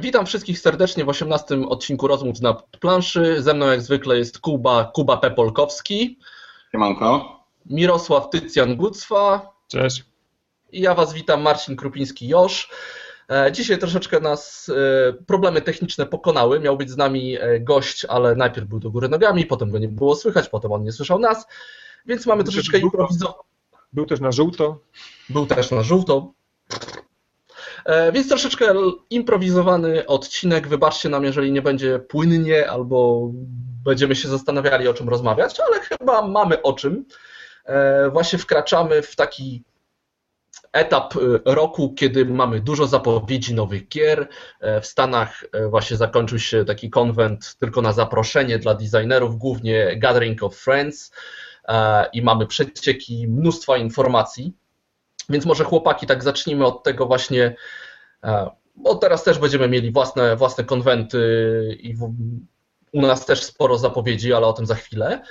Witam wszystkich serdecznie w 18 odcinku Rozmów na planszy. Ze mną jak zwykle jest Kuba, Kuba Pepolkowski. Siemanko. Mirosław Tycjan-Gucwa. Cześć. I ja Was witam, Marcin Krupiński-Josz. E, dzisiaj troszeczkę nas e, problemy techniczne pokonały. Miał być z nami e, gość, ale najpierw był do góry nogami, potem go nie było słychać, potem on nie słyszał nas, więc mamy troszeczkę improwizować. Był też na żółto. Był też na żółto. Więc troszeczkę improwizowany odcinek. Wybaczcie nam, jeżeli nie będzie płynnie, albo będziemy się zastanawiali, o czym rozmawiać, ale chyba mamy o czym. Właśnie wkraczamy w taki etap y, roku, kiedy mamy dużo zapowiedzi nowych gier. E, w Stanach e, właśnie zakończył się taki konwent tylko na zaproszenie dla designerów, głównie Gathering of Friends e, i mamy przecieki mnóstwa informacji. Więc może chłopaki, tak zacznijmy od tego właśnie, bo teraz też będziemy mieli własne, własne konwenty i u nas też sporo zapowiedzi, ale o tym za chwilę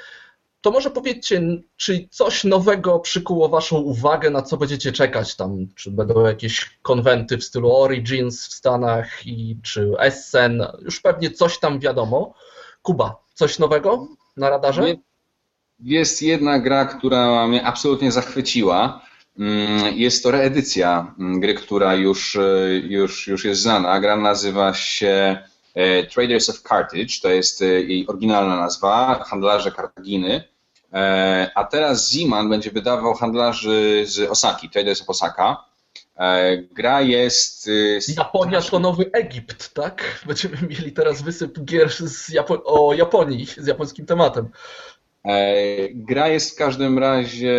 to może powiedzcie, czy coś nowego przykuło Waszą uwagę, na co będziecie czekać tam? Czy będą jakieś konwenty w stylu Origins w Stanach, i, czy Essen? Już pewnie coś tam wiadomo. Kuba, coś nowego na radarze? Jest jedna gra, która mnie absolutnie zachwyciła. Mm, jest to reedycja mm, gry, która już, e, już, już jest znana. Gra nazywa się e, Traders of Carthage, to jest e, jej oryginalna nazwa, handlarze Kartaginy. E, a teraz Ziman będzie wydawał handlarzy z Osaki, Traders of Osaka. E, gra jest. Y, Japonia to nowy Egipt, tak? Będziemy mieli teraz wysyp gier z Japo o Japonii, z japońskim tematem. E, gra jest w każdym razie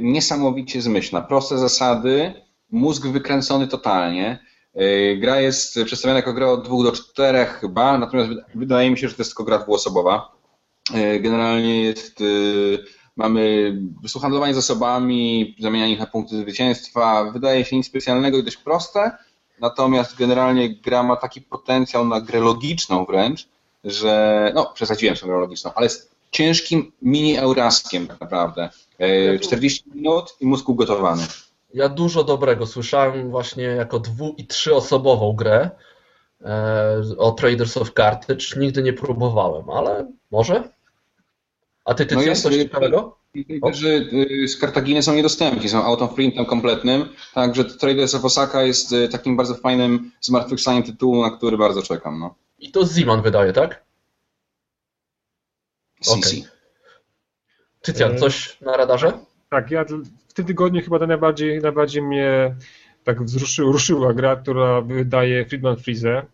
niesamowicie zmyślna. Proste zasady, mózg wykręcony totalnie. Gra jest przedstawiona jako gra od dwóch do czterech chyba, natomiast wydaje mi się, że to jest tylko gra dwuosobowa. E, generalnie jest, e, mamy handlowanie zasobami, zamienianie ich na punkty zwycięstwa. Wydaje się nic specjalnego i dość proste, natomiast generalnie gra ma taki potencjał na grę logiczną wręcz, że, no przesadziłem się grę logiczną, ale jest ciężkim mini euraskiem tak naprawdę. 40 e, minut i mózg ugotowany. Ja dużo dobrego słyszałem właśnie jako dwu- i trzyosobową grę o Traders of Carthage. Nigdy nie próbowałem, ale może? A ty, ty no jest, coś ciekawego? że y, z Kartaginy są niedostępni, są out of printem kompletnym, także Traders of Osaka jest y, takim bardzo fajnym zmartwychwstaniem tytułu, na który bardzo czekam. No. I to Ziman wydaje, tak? Okay. Tycjan, e, coś na radarze? Tak, ja w tym tygodniu chyba najbardziej, najbardziej mnie tak wzruszy, ruszyła gra, która wydaje Friedman Freezer.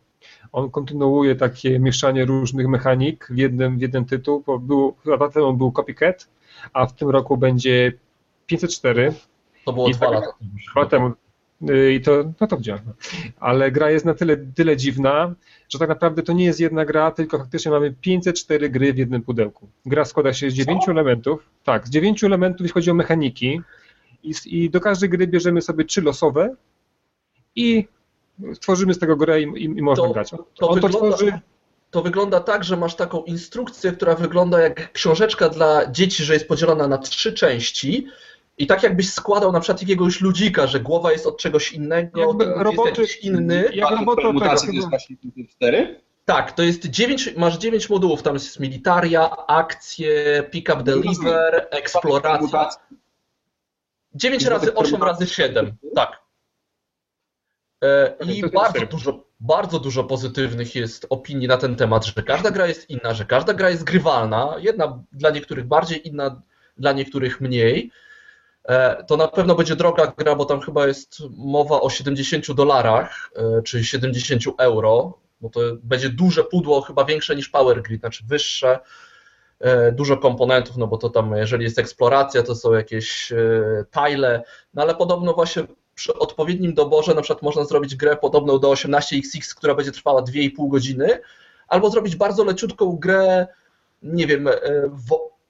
On kontynuuje takie mieszanie różnych mechanik w jednym, w jeden tytuł, bo był, chyba temu był Copycat, a w tym roku będzie 504. To było dwa tak lata Dwa temu. I to, no to widziałem. Ale gra jest na tyle, tyle dziwna, że tak naprawdę to nie jest jedna gra, tylko faktycznie mamy 504 gry w jednym pudełku. Gra składa się z 9 elementów. Tak, z 9 elementów, jeśli chodzi o mechaniki. I, I do każdej gry bierzemy sobie trzy losowe i tworzymy z tego grę i, i, można to, grać. To, wygląda, tworzy... to wygląda tak, że masz taką instrukcję, która wygląda jak książeczka dla dzieci, że jest podzielona na trzy części. I tak jakbyś składał na przykład jakiegoś ludzika, że głowa jest od czegoś innego, roboczy, jest inny. Jak roboty to jest właśnie 4? Tak, to jest 9, masz 9 modułów, tam jest militaria, akcje, pick up deliver, eksploracja. 9 razy 8 razy 7, tak. E, I bardzo dużo, bardzo dużo pozytywnych jest opinii na ten temat, że każda gra jest inna, że każda gra jest grywalna, jedna dla niektórych bardziej, inna dla niektórych mniej. E, to na pewno będzie droga gra, bo tam chyba jest mowa o 70 dolarach e, czy 70 euro, bo to będzie duże pudło, chyba większe niż Power Grid, znaczy wyższe, dużo komponentów, no bo to tam, jeżeli jest eksploracja, to są jakieś tile, no ale podobno właśnie przy odpowiednim doborze na przykład można zrobić grę podobną do 18XX, która będzie trwała 2,5 godziny, albo zrobić bardzo leciutką grę, nie wiem, e,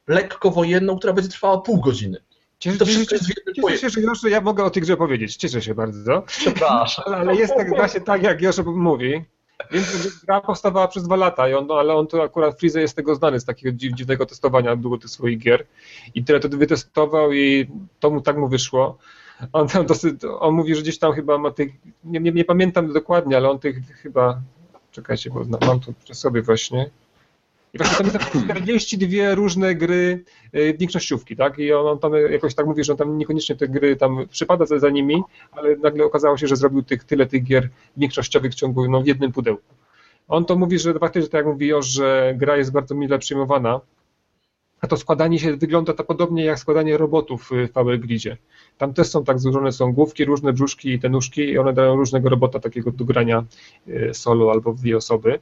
lekko wojenną, która będzie trwała pół godziny. Cieszę, to cieszę, cieszę, cieszę się, że Josze, ja mogę o tej grze powiedzieć. Cieszę się bardzo. Przepraszam. Ale, ale jest tak właśnie tak, jak Josze mówi. Więc gra powstawała przez dwa lata, i on, no, ale on to akurat Freeze jest tego znany z takiego dziwnego testowania długo tych swoich gier. I tyle to wytestował i to mu tak mu wyszło. On tam dosyć, on mówi, że gdzieś tam chyba ma tych, nie, nie, nie pamiętam dokładnie, ale on tych chyba, czekajcie, bo mam tu przy sobie właśnie. I właśnie tam jest 42 różne gry, y, większościówki, tak? I on, on tam jakoś tak mówi, że on tam niekoniecznie te gry tam przypada za, za nimi, ale nagle okazało się, że zrobił tych, tyle tych gier większościowych w ciągu, no w jednym pudełku. On to mówi, że faktycznie, tak jak mówi Josz, że gra jest bardzo mile przyjmowana, a to składanie się wygląda to podobnie jak składanie robotów w Power Gridzie. Tam też są tak złożone, są główki, różne brzuszki i te nóżki i one dają różnego robota takiego do grania y, solo albo w dwie osoby.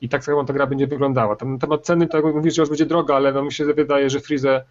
I tak samo ta gra będzie wyglądała. Tam na temat ceny, tak jak mówisz, że już będzie droga, ale no mi się wydaje, że Freeze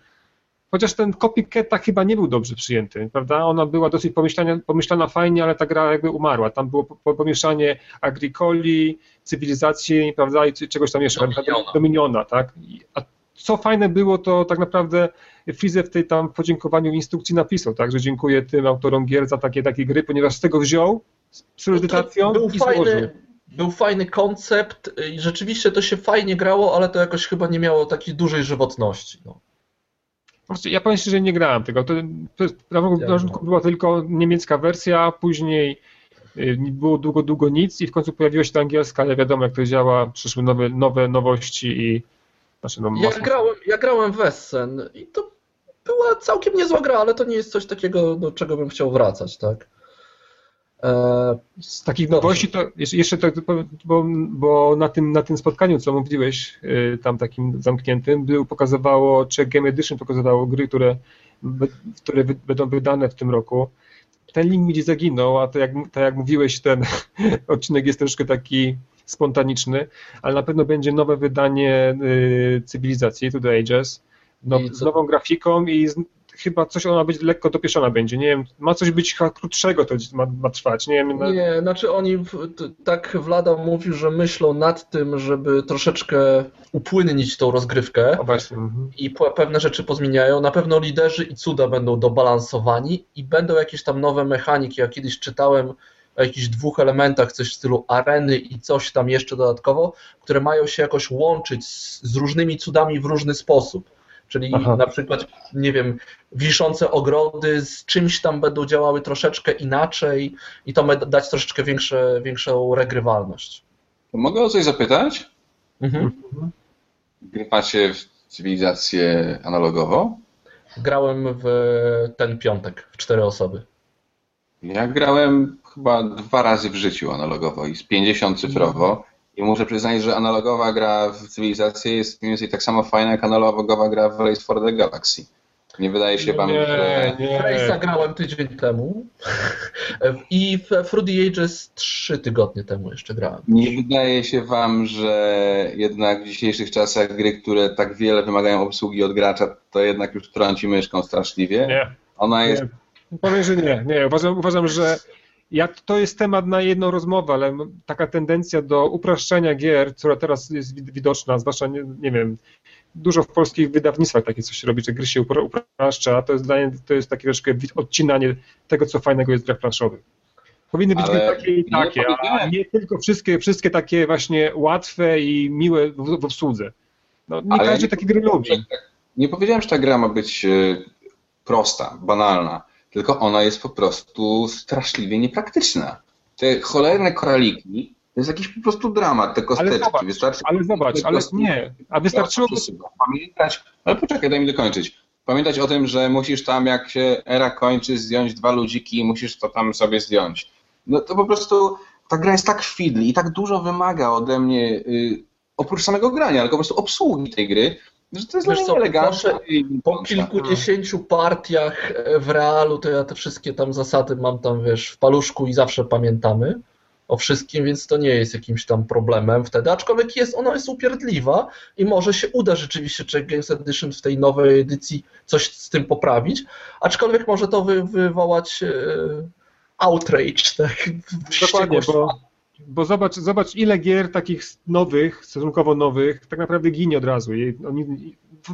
Chociaż ten copycat tak chyba nie był dobrze przyjęty, prawda? Ona była dosyć pomyślana, pomyślana fajnie, ale ta gra jakby umarła. Tam było pomieszanie agricoli, cywilizacji, prawda, i czegoś tam jeszcze, Dominiona, Dominiona tak? A co fajne było, to tak naprawdę Freeze w tej tam podziękowaniu instrukcji napisał, tak, że dziękuję tym autorom gier za takie, takie gry, ponieważ z tego wziął, z premedytacją był i fajny, złożył. Był fajny koncept i rzeczywiście to się fajnie grało, ale to jakoś chyba nie miało takiej dużej żywotności. No. Ja powiem szczerze, że nie grałem tego. To, to na początku była tylko niemiecka wersja, później y, było długo, długo nic i w końcu pojawiła się ta angielska, ale wiadomo jak to działa, przyszły nowe, nowe nowości i znaczy no, ja, grałem, ja grałem w Essen i to była całkiem niezła gra, ale to nie jest coś takiego, do czego bym chciał wracać, tak? E, z takich nowości to jeszcze to, bo, bo na, tym, na tym spotkaniu, co mówiłeś, y, tam takim zamkniętym, był, pokazywało, czy Game Edition pokazywało gry, które, które będą wydane w tym roku. Ten link gdzieś zaginął, a to jak, tak jak mówiłeś, ten odcinek jest troszkę taki spontaniczny, ale na pewno będzie nowe wydanie y, cywilizacji To The Ages, no, z nową grafiką i z, chyba coś ona być lekko dopieszona będzie. Nie wiem, ma coś być krótszego to ma, ma trwać. Nie, wiem, na... nie, znaczy oni tak Wlada mówił, że myślą nad tym, żeby troszeczkę upłynnić tą rozgrywkę mhm. i pewne rzeczy pozmieniają. Na pewno liderzy i cuda będą dobalansowani i będą jakieś tam nowe mechaniki. Ja kiedyś czytałem o jakichś dwóch elementach, coś w stylu areny i coś tam jeszcze dodatkowo, które mają się jakoś łączyć z, z różnymi cudami w różny sposób. Czyli Aha. na przykład, nie wiem, wiszące ogrody z czymś tam będą działały troszeczkę inaczej i to ma dać troszeczkę większe, większą regrywalność. Mogę o coś zapytać? Mhm. Macie w cywilizację analogowo? Grałem w ten piątek, w cztery osoby. Ja grałem chyba dwa razy w życiu analogowo i z 50 cyfrowo. I muszę przyznać, że analogowa gra w cywilizacji jest mniej więcej tak samo fajna jak analogowa gra w Race for the Galaxy. Nie wydaje się wam, nie, że... Nie, Race'a grałem tydzień temu i w Fruity Ages trzy tygodnie temu jeszcze grałem. Nie wydaje się wam, że jednak w dzisiejszych czasach gry, które tak wiele wymagają obsługi od gracza, to jednak już trąci myszką straszliwie? Nie. Ona jest... Nie. Powiem, że nie. nie. Uważam, uważam że jak to jest temat na jedną rozmowę, ale taka tendencja do upraszczania gier, która teraz jest widoczna, zwłaszcza, nie, nie wiem, dużo w polskich wydawnictwach takie coś robi, że gry się upraszcza, to jest, dla to jest takie troszkę odcinanie tego, co fajnego jest w grach planszowych. Powinny być ale takie i takie, a nie tylko wszystkie, wszystkie takie właśnie łatwe i miłe w, w obsłudze. No, nie ale każdy nie takie gry lubi. Nie powiedziałem, że ta gra ma być e, prosta, banalna tylko ona jest po prostu straszliwie niepraktyczna. Te cholerne koraliki to jest jakiś po prostu dramat, te kosteczki. Ale zobacz, Wystarczy ale, zobacz, ale nie, a wystarczyłoby... Pamiętać, ale poczekaj, daj mi dokończyć. Pamiętać o tym, że musisz tam, jak się era kończy, zdjąć dwa ludziki i musisz to tam sobie zdjąć. No to po prostu ta gra jest tak fidli i tak dużo wymaga ode mnie, yy, oprócz samego grania, ale po prostu obsługi tej gry, że to jest Wiesz co, eleganckie. Po, po kilkudziesięciu partiach w realu, to ja te wszystkie tam zasady mam tam, wiesz, w paluszku i zawsze pamiętamy o wszystkim, więc to nie jest jakimś tam problemem wtedy, aczkolwiek jest, ona jest upierdliwa i może się uda rzeczywiście Czech Games Edition w tej nowej edycji coś z tym poprawić, aczkolwiek może to wy, wywołać e, outrage, tak? Dokładnie, bo bo zobacz, zobacz, ile gier takich nowych, stosunkowo nowych, tak naprawdę ginie od razu. Oni,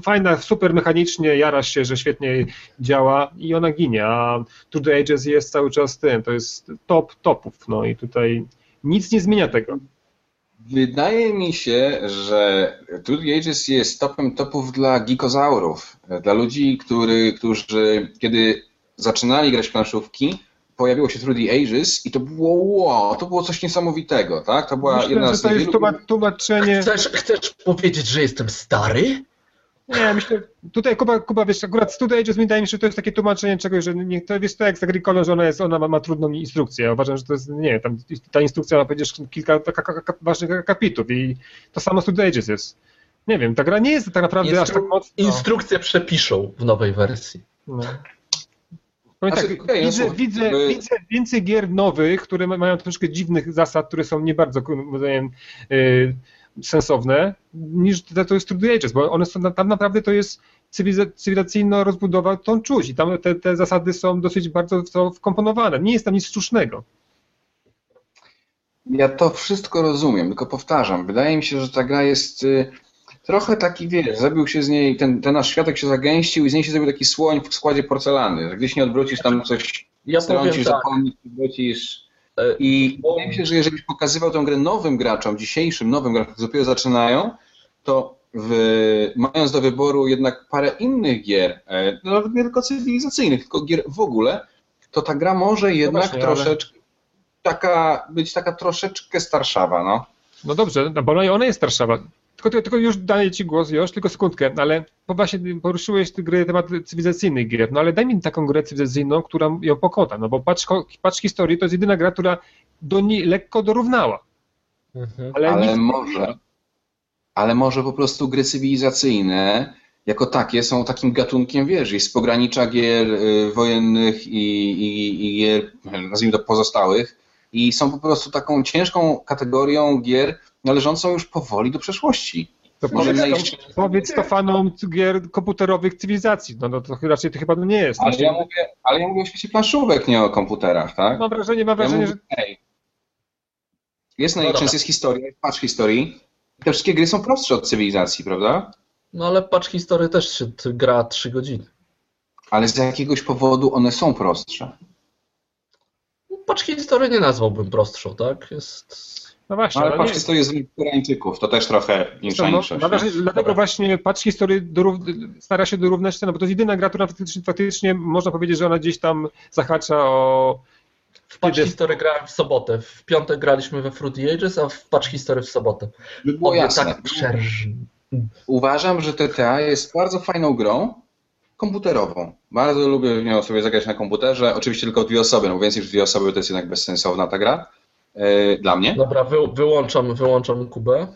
fajna, super mechanicznie, jarasz się, że świetnie działa i ona ginie, a To The Ages jest cały czas tym, to jest top topów, no i tutaj nic nie zmienia tego. Wydaje mi się, że To The Ages jest topem topów dla geekozaurów, dla ludzi, który, którzy kiedy zaczynali grać w planszówki, pojawiło się Through the Ages i to było wow, to było coś niesamowitego, tak? To była Myślę, jedna że z to jest tłuma- tłumaczenie. Chcesz, chcesz powiedzieć, że jestem stary? Nie, myślę, tutaj Kuba, Kuba wiesz, akurat Studio Ages wydaje mi się, że to jest takie tłumaczenie czegoś, że nie, to wiesz, to jak z Agricolą, że ona jest, ona ma, ma trudną instrukcję. Ja uważam, że to jest, nie wiem, tam ta instrukcja ma powiedzieć kilka ka, ka, ka, ważnych akapitów i to samo Studio Ages jest. Nie wiem, ta gra nie jest tak naprawdę aż tak Instru- mocno. Instrukcje przepiszą w nowej wersji. No. Powiem Znaczy, tak, okej, no widzę, widzę, jakby- widzę więcej gier nowych, które ma- mają troszkę dziwnych zasad, które są nie bardzo zdaniem, y, sensowne, niż te, to jest True Ages, bo one są, tam naprawdę to jest cywiliza- cywilizacyjna rozbudowa tą czuć i tam te, te zasady są dosyć bardzo w to wkomponowane. Nie jest tam nic sztucznego. Ja to wszystko rozumiem, tylko powtarzam, wydaje mi się, że ta gra jest y, trochę taki, wiesz, zrobił się z niej, ten, ten nasz światek się zagęścił i z niej się zrobił taki słoń w składzie porcelany, że gdzieś nie odwrócisz tam coś, Ja strącisz, tak, zapomnisz, wrócisz. e, I Bo- wydaje mi się, że jeżeli pokazywał tę grę nowym graczom, dzisiejszym nowym graczom, którzy dopiero zaczynają, to w, mając do wyboru jednak parę innych gier, e, no nawet nie tylko cywilizacyjnych, tylko gier w ogóle, to ta gra może jednak właśnie, ale- troszeczkę taka, być taka troszeczkę starszawa, no. No dobrze, no bo ona, ona jest starszawa. Tylko, tylko już daję Ci głos, już tylko sekundkę, ale bo właśnie poruszyłeś ty gry, temat cywilizacyjnych gier, no ale daj mi taką grę cywilizacyjną, która ją pokota, no bo patrz, patrz historii, to jest jedyna gra, która do niej lekko dorównała. Mhm. Ale, Ale nic, może, ale może po prostu gry cywilizacyjne jako takie są takim gatunkiem, wiesz, jest z pogranicza gier y, wojennych i, i, i gier, nazwijmy to pozostałych i są po prostu taką ciężką kategorią gier należącą już powoli do przeszłości. to może powiedz, najść- to, powiedz to fanom gier komputerowych cywilizacji, no, no to raczej to chyba nie jest. Ale ja mówię, ale ja mówię o świecie planszówek, nie o komputerach, tak? Mam wrażenie, mam Ja wrażenie, mówię, że ej, jest No jest historia, jest patch historii. Te wszystkie gry są prostsze od cywilizacji, prawda? No ale patrz historii też się gra 3 godziny. Ale z jakiegoś powodu one są prostsze. Patrz historii nie nazwałbym prostszą, tak? Jest... no właśnie, No, ale ale patrz, nie, historię z Koreańczyków, to też trochę no, mieszańczość. mam wrażenie, dlatego Dobra. właśnie patrz historii dorów, stara się dorównać no bo to jest jedyna gra, która faktycznie, faktycznie można powiedzieć, że ona gdzieś tam zahacza o W Patch History grałem w sobotę. W piątek graliśmy we Fruity Ages, a w Patch History w sobotę. By było Obie jasne. tak. Uważam, że TTA jest bardzo fajną grą komputerową. Bardzo lubię w nią sobie zagrać na komputerze. Oczywiście tylko dwie osoby, no więcej niż dwie osoby to jest jednak bezsensowna ta gra. E, dla mnie. Dobra, wy, wyłączam, wyłączam Kubę.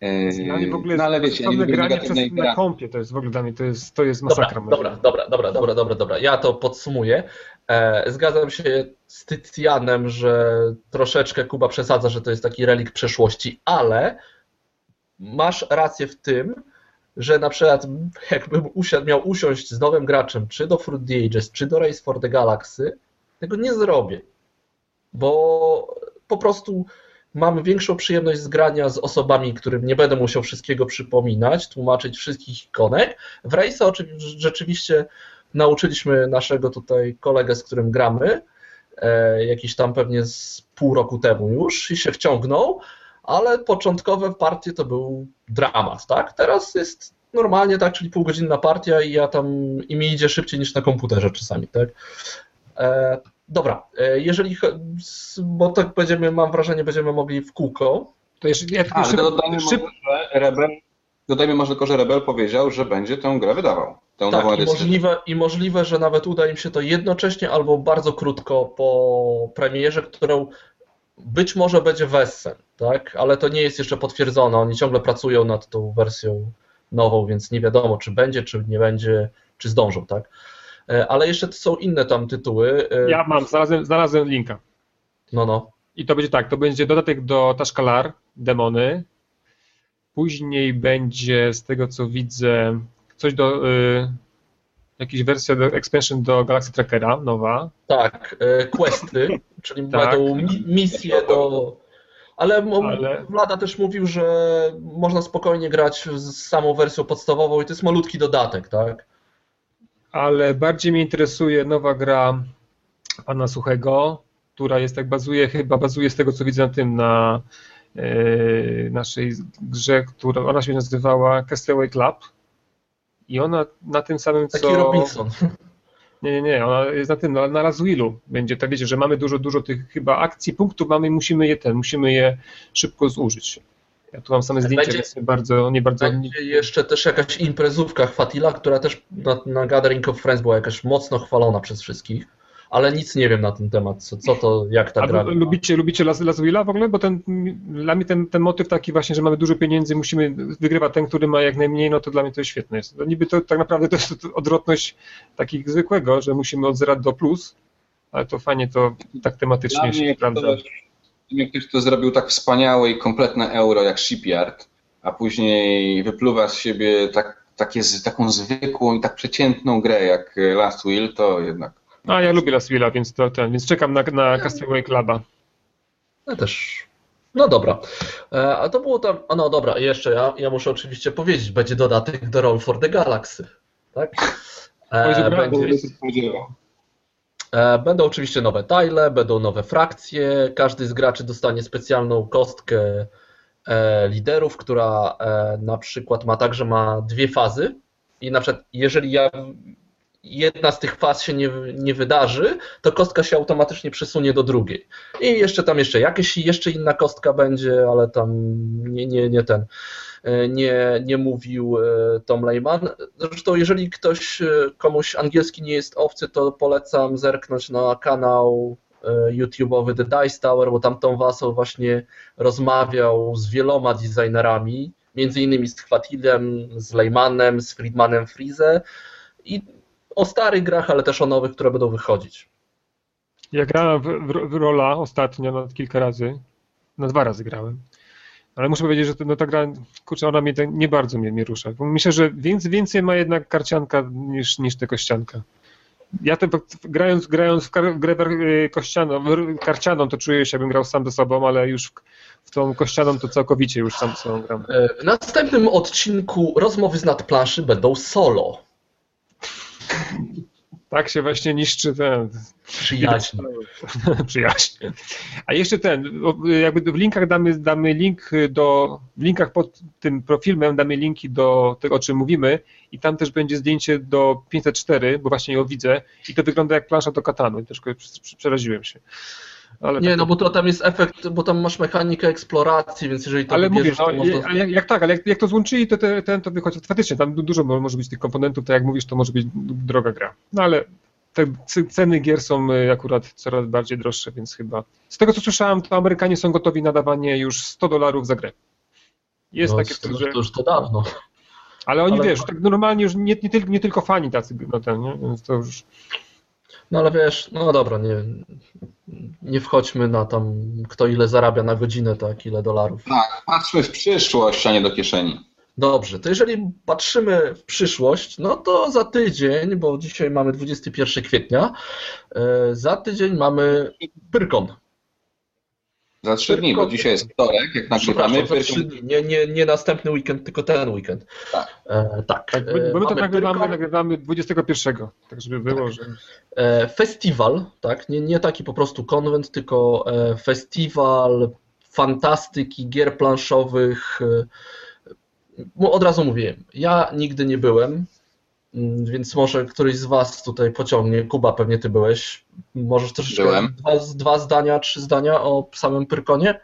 E, Dla mnie w ogóle no ale wiecie, ja nie granie przez, na kompie, to jest w ogóle dla mnie, to jest, to jest Dobra, masakra. dobra, dobra, dobra, dobra, dobra, dobra. Ja to podsumuję. E, zgadzam się z Tytianem, że troszeczkę Kuba przesadza, że to jest taki relik przeszłości, ale masz rację w tym, że na przykład jakbym usiadł, miał usiąść z nowym graczem, czy do Fruit Ages, czy do Race for the Galaxy, tego nie zrobię, bo po prostu mam większą przyjemność z grania z osobami, którym nie będę musiał wszystkiego przypominać, tłumaczyć wszystkich ikonek. W Race'a oczywiście rzeczywiście nauczyliśmy naszego tutaj kolegę, z którym gramy, e, jakiś tam pewnie z pół roku temu już i się wciągnął, ale początkowe partie to był dramat, tak? Teraz jest normalnie tak, czyli półgodzinna partia i ja tam i mi idzie szybciej niż na komputerze czasami, tak? E, dobra, e, jeżeli, bo tak będziemy, mam wrażenie, będziemy mogli w kółko. To jeszcze, ja tylko Ale szyb, dodajmy, szyb, może, że Rebel, dodajmy może tylko, że Rebel powiedział, że będzie tę grę wydawał. Tę nową Tak, i możliwe, i możliwe, że nawet uda im się to jednocześnie albo bardzo krótko po premierze, którą być może będzie Wessen, tak? Ale to nie jest jeszcze potwierdzone. Oni ciągle pracują nad tą wersją nową, więc nie wiadomo, czy będzie, czy nie będzie, czy zdążą, tak? E, Ale jeszcze są inne tam tytuły. E, ja mam, znalazłem, znalazłem linka. No, no. I to będzie tak, to będzie dodatek do Tashkalar, demony. Później będzie, z tego co widzę, coś do, y, jakaś wersja, do, expansion do Galaxy Trackera, nowa. Tak, e, questy, czyli Tak. będą mi- misje do. Ale, Ale- Vlada też mówił, że można spokojnie grać z samą wersją podstawową i to jest malutki dodatek, tak? Ale bardziej mnie interesuje nowa gra pana Suchego, która jest tak bazuje, chyba bazuje z tego co widzę na tym, na y, naszej grze, która ona się nazywała Castaway Club. I ona na tym samym co. Taki Robinson. Nie, nie, nie, ona jest na tym, na, na Lazuilu będzie, tak wiecie, że mamy dużo, dużo tych chyba akcji, punktów mamy, musimy je ten, musimy je szybko zużyć. Ja tu mam same zdjęcia, Będzie- więc nie bardzo, nie bardzo... Będzie jeszcze też jakaś imprezówka Fatila, która też na, na Gathering of Friends była jakaś mocno chwalona przez wszystkich, ale nic nie wiem na ten temat, co, co to, jak ta A gra. lubicie, lubicie Laz- Lazuila w ogóle? Bo ten, dla mnie ten, ten motyw taki właśnie, że mamy dużo pieniędzy, musimy, wygrywa ten, który ma jak najmniej, no to dla mnie to jest świetne. Jest. No niby to tak naprawdę to jest odwrotność takich zwykłego, że musimy od zera do plus, ale to fajnie to tak tematycznie się sprawdza. Jak ktoś to zrobił tak wspaniałe i kompletne euro jak Shipyard, a później wypluwa z siebie tak, takie, taką zwykłą i tak przeciętną grę jak Last Will, to jednak A ja lubię Lazuila, więc to ten, więc czekam na, na Castaway Cluba. Ja też. No dobra. E, a to było tam. A no dobra, jeszcze ja, ja muszę oczywiście powiedzieć, będzie dodatek do Roll for the Galaxy. Tak? E, będzie, e, będą oczywiście nowe tile, będą nowe frakcje. Każdy z graczy dostanie specjalną kostkę e, liderów, która e, na przykład ma tak, że ma dwie fazy. I na przykład, jeżeli ja jedna z tych faz się nie, nie wydarzy, to kostka się automatycznie przesunie do drugiej. I jeszcze tam jeszcze jakieś, jeszcze inna kostka będzie, ale tam nie, nie, nie ten, e, nie, nie mówił e, Tom Lehman. Zresztą jeżeli ktoś, e, komuś angielski nie jest obcy, to polecam zerknąć na kanał e, YouTube'owy The Dice Tower, bo tam Tom Wassel właśnie rozmawiał z wieloma designerami, między innymi z Chwatilem, z Lehmanem, z Friedmanem Frize i o starych grach, ale też o nowych, które będą wychodzić. Ja grałem w, w, w Rola ostatnio nawet kilka razy. Na dwa razy grałem. Ale muszę powiedzieć, że no, ta gra, kurczę, ona mnie nie bardzo mnie, mnie rusza. Myślę, że więcej, więcej ma jednak karcianka niż, niż tylko ścianka. Ja te, grając, grając w, kar, grę wer- kościaną, karcianą, to czuję się, jakbym grał sam ze sobą, ale już w, w tą kościaną to całkowicie już sam sobą gram. E, W następnym odcinku rozmowy z nadplanszy będą solo. Tak się właśnie niszczy ten, Przyjaźń. Przyjaźń. A jeszcze ten, jakby w linkach damy, damy link do, w linkach pod tym profilem damy linki do tego, o czym mówimy i tam też będzie zdjęcie do 504, bo właśnie ją widzę i to wygląda jak plansza do katanu i troszkę przeraziłem się. Ale Nie, tak, no bo to tam jest efekt, bo tam masz mechanikę eksploracji, więc jeżeli to ale mówię, wybierzesz, no, to można... jak, jak tak, ale jak, jak to złączyli, to te, ten to wychodzi faktycznie, tam du- dużo mo- może być tych komponentów, tak jak mówisz, to może być droga gra. No ale te ceny gier są y, akurat coraz bardziej droższe, więc chyba. Z tego co słyszałem, to Amerykanie są gotowi na dawanie już 100 dolarów za grę. Jest no, takie, to, że... to już to dawno. Ale oni ale- wiesz, tak normalnie już nie, nie, tylko, nie tylko fani tacy, no ten, nie? Więc to już. No ale wiesz, no dobra, nie, nie wchodźmy na tam, kto ile zarabia na godzinę, tak, ile dolarów. Tak, patrzmy w przyszłość, a nie do kieszeni. Dobrze, to jeżeli patrzymy w przyszłość, no to za tydzień, bo dzisiaj mamy 21 kwietnia, e, za tydzień mamy Pyrkon. Za trzy dni, bo dzisiaj jest wtorek, jak nagrywamy. Za trzy dni. Nie, nie, nie następny weekend, tylko ten weekend. Tak. E, tak. Tak, bo bo my to nagrywamy, Pyrkon. nagrywamy 21, tak żeby było, że. E, festiwal, tak? Nie, nie taki po prostu konwent, tylko e, festiwal fantastyki, gier planszowych. e, Od razu mówiłem, ja nigdy nie byłem, więc może któryś z Was tutaj pociągnie. Kuba, pewnie Ty byłeś. Możesz troszeczkę Byłem. dwa, dwa zdania, trzy zdania o samym Pyrkonie?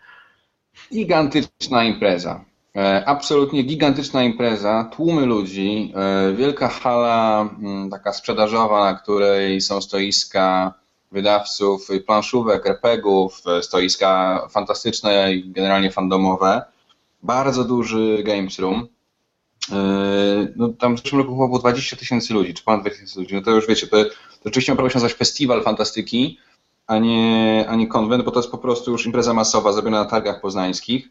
Gigantyczna impreza. E, Absolutnie gigantyczna impreza, tłumy ludzi, e, wielka hala mm, taka sprzedażowa, na której są stoiska wydawców, planszówek, RPGów, e, stoiska fantastyczne i generalnie fandomowe. Bardzo duży games room. E, No, tam w zeszłym roku było 20 tysięcy ludzi, czy ponad 20 tysięcy ludzi. No to już wiecie, to, to rzeczywiście ma prawo się nazywać festiwal fantastyki, a nie, a nie konwent, bo to jest po prostu już impreza masowa zrobiona na targach poznańskich.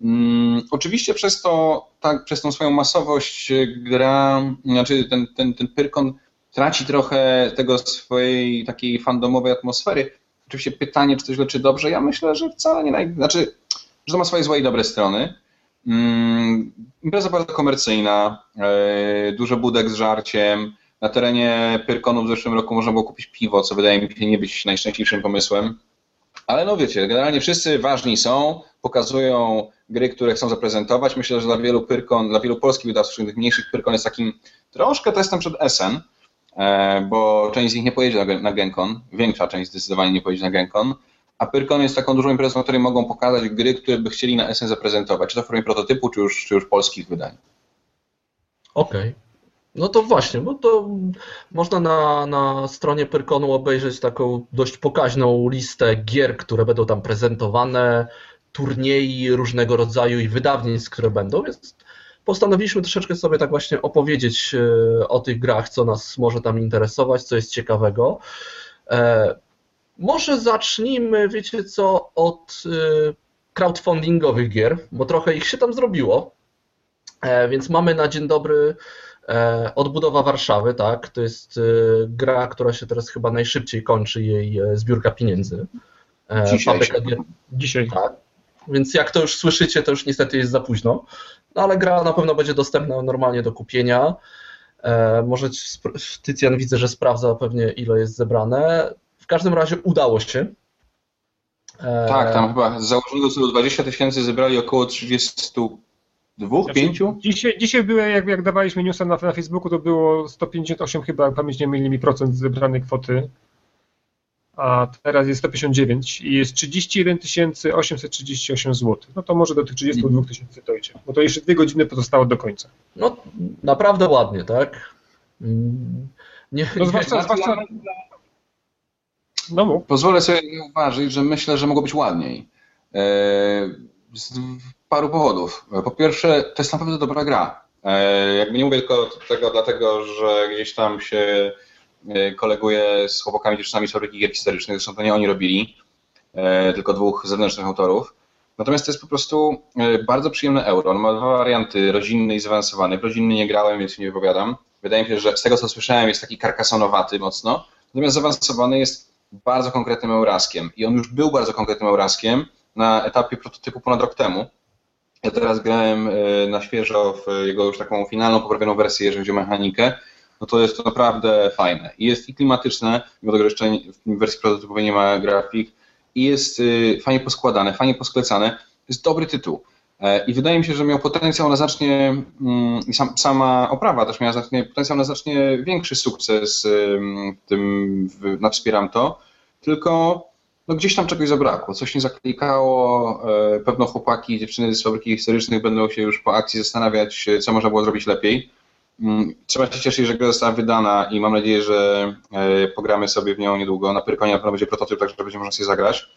Mm, oczywiście przez to, tak, przez tą swoją masowość e, gra, znaczy ten, ten, ten Pyrkon traci trochę tego swojej takiej fandomowej atmosfery. Oczywiście pytanie, czy to źle, czy dobrze, ja myślę, że wcale nie naj... znaczy, że to ma swoje złe i dobre strony. Mm, impreza bardzo komercyjna, e, dużo budek z żarciem. Na terenie Pyrkonu w zeszłym roku można było kupić piwo, co wydaje mi się nie być najszczęśliwszym pomysłem. Ale no wiecie, generalnie wszyscy ważni są, pokazują gry, które chcą zaprezentować. Myślę, że dla wielu Pyrkon, dla wielu polskich wydawców, tych mniejszych Pyrkon jest takim troszkę testem przed SN, e, bo część z nich nie pojedzie na, GenCon, większa część zdecydowanie nie pojedzie na GenCon, a Pyrkon jest taką dużą imprezą, w której mogą pokazać gry, które by chcieli na SN zaprezentować, czy to w formie prototypu, czy już, czy już polskich wydań. Okej. Okay. No to właśnie, bo to można na, na stronie Pyrkonu obejrzeć taką dość pokaźną listę gier, które będą tam prezentowane, turniej różnego rodzaju i wydawnictw, które będą, więc postanowiliśmy troszeczkę sobie tak właśnie opowiedzieć e, o tych grach, co nas może tam interesować, co jest ciekawego. E, może zacznijmy, wiecie co, od e, crowdfundingowych gier, bo trochę ich się tam zrobiło. Więc mamy na dzień dobry Odbudowa Warszawy, tak? To jest gra, która się teraz chyba najszybciej kończy jej zbiórka pieniędzy. Dzisiaj. Dzisiaj. Tak. Więc jak to już słyszycie, to już niestety jest za późno. No ale gra na pewno będzie dostępna normalnie do kupienia. E, może Tycjan widzę, że sprawdza pewnie ile jest zebrane. W każdym razie udało się. E, tak, tam chyba z założonego celu 20 tysięcy zebrali około 32, znaczy, 5? Dzisiaj, dzisiaj były, jak, jak dawaliśmy newsa na, na Facebooku, to było 158 chyba, pamięć nie myli mi procent zebranej kwoty a teraz jest 159 i jest 31 838 zł. No to może do tych 32 tysięcy dojdzie, bo to jeszcze dwie godziny pozostało do końca. No naprawdę ładnie, tak? Mm, nie, no, zwłaszcza, zwłaszcza... No Pozwolę sobie zauważyć, że myślę, że mogło być ładniej. E, z paru powodów. Po pierwsze, to jest naprawdę dobra gra. E, jakby nie mówię tylko tego dlatego, że gdzieś tam się E, koleguję z chłopakami dziewczynami z fabryki gier historycznych, zresztą to nie oni robili, tylko dwóch zewnętrznych autorów. Natomiast to jest po prostu bardzo przyjemne euro. On ma dwa warianty, rodzinny i zaawansowany. W rodzinny nie grałem, więc nie wypowiadam. Wydaje mi się, że z tego co słyszałem jest taki karkasonowaty mocno. Natomiast zaawansowany jest bardzo konkretnym euraskiem. I on już był bardzo konkretnym euraskiem na etapie prototypu ponad rok temu. Ja teraz grałem na świeżo w jego już taką finalną, poprawioną wersję, jeżeli chodzi o mechanikę no to jest to naprawdę fajne. I jest i klimatyczne, mimo tego, że jeszcze w wersji prototypowej nie ma grafik, i jest y, fajnie poskładane, fajnie posklecane. To jest dobry tytuł. E, I wydaje mi się, że miał potencjał na znacznie, mm, i sam, sama oprawa też miała znacznie, potencjał na znacznie większy sukces tym, na Wspieram to, tylko no gdzieś tam czegoś zabrakło, coś nie zaklikało, e, pewno chłopaki i dziewczyny z fabryki historycznych będą się już po akcji zastanawiać, co można było zrobić lepiej. Mm, trzeba się cieszyć, że gra została wydana i mam nadzieję, że e, pogramy sobie w nią niedługo. Na Pyrkonie na pewno będzie prototyp, tak że będzie można sobie zagrać.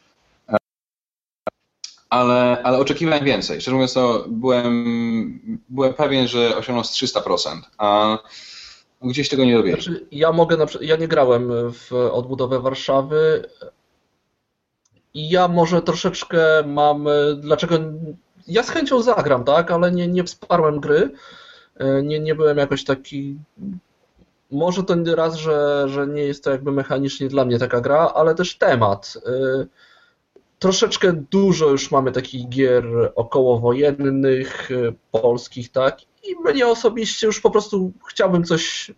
Ale, ale oczekiwałem więcej. Szczerze mówiąc, to byłem, byłem pewien, że osiągną z 300%, a gdzieś tego nie dowiedziałem. Znaczy, ja mogę, na przykład, ja nie grałem w odbudowę Warszawy i ja może troszeczkę mam, dlaczego, ja z chęcią zagram, tak, ale nie, nie wsparłem gry, nie, nie byłem jakoś taki. Może to raz, że, że nie jest to jakby mechanicznie dla mnie taka gra, ale też temat. E, troszeczkę dużo już mamy takich gier okołowojennych, e, polskich, tak? I mnie osobiście już po prostu chciałbym coś,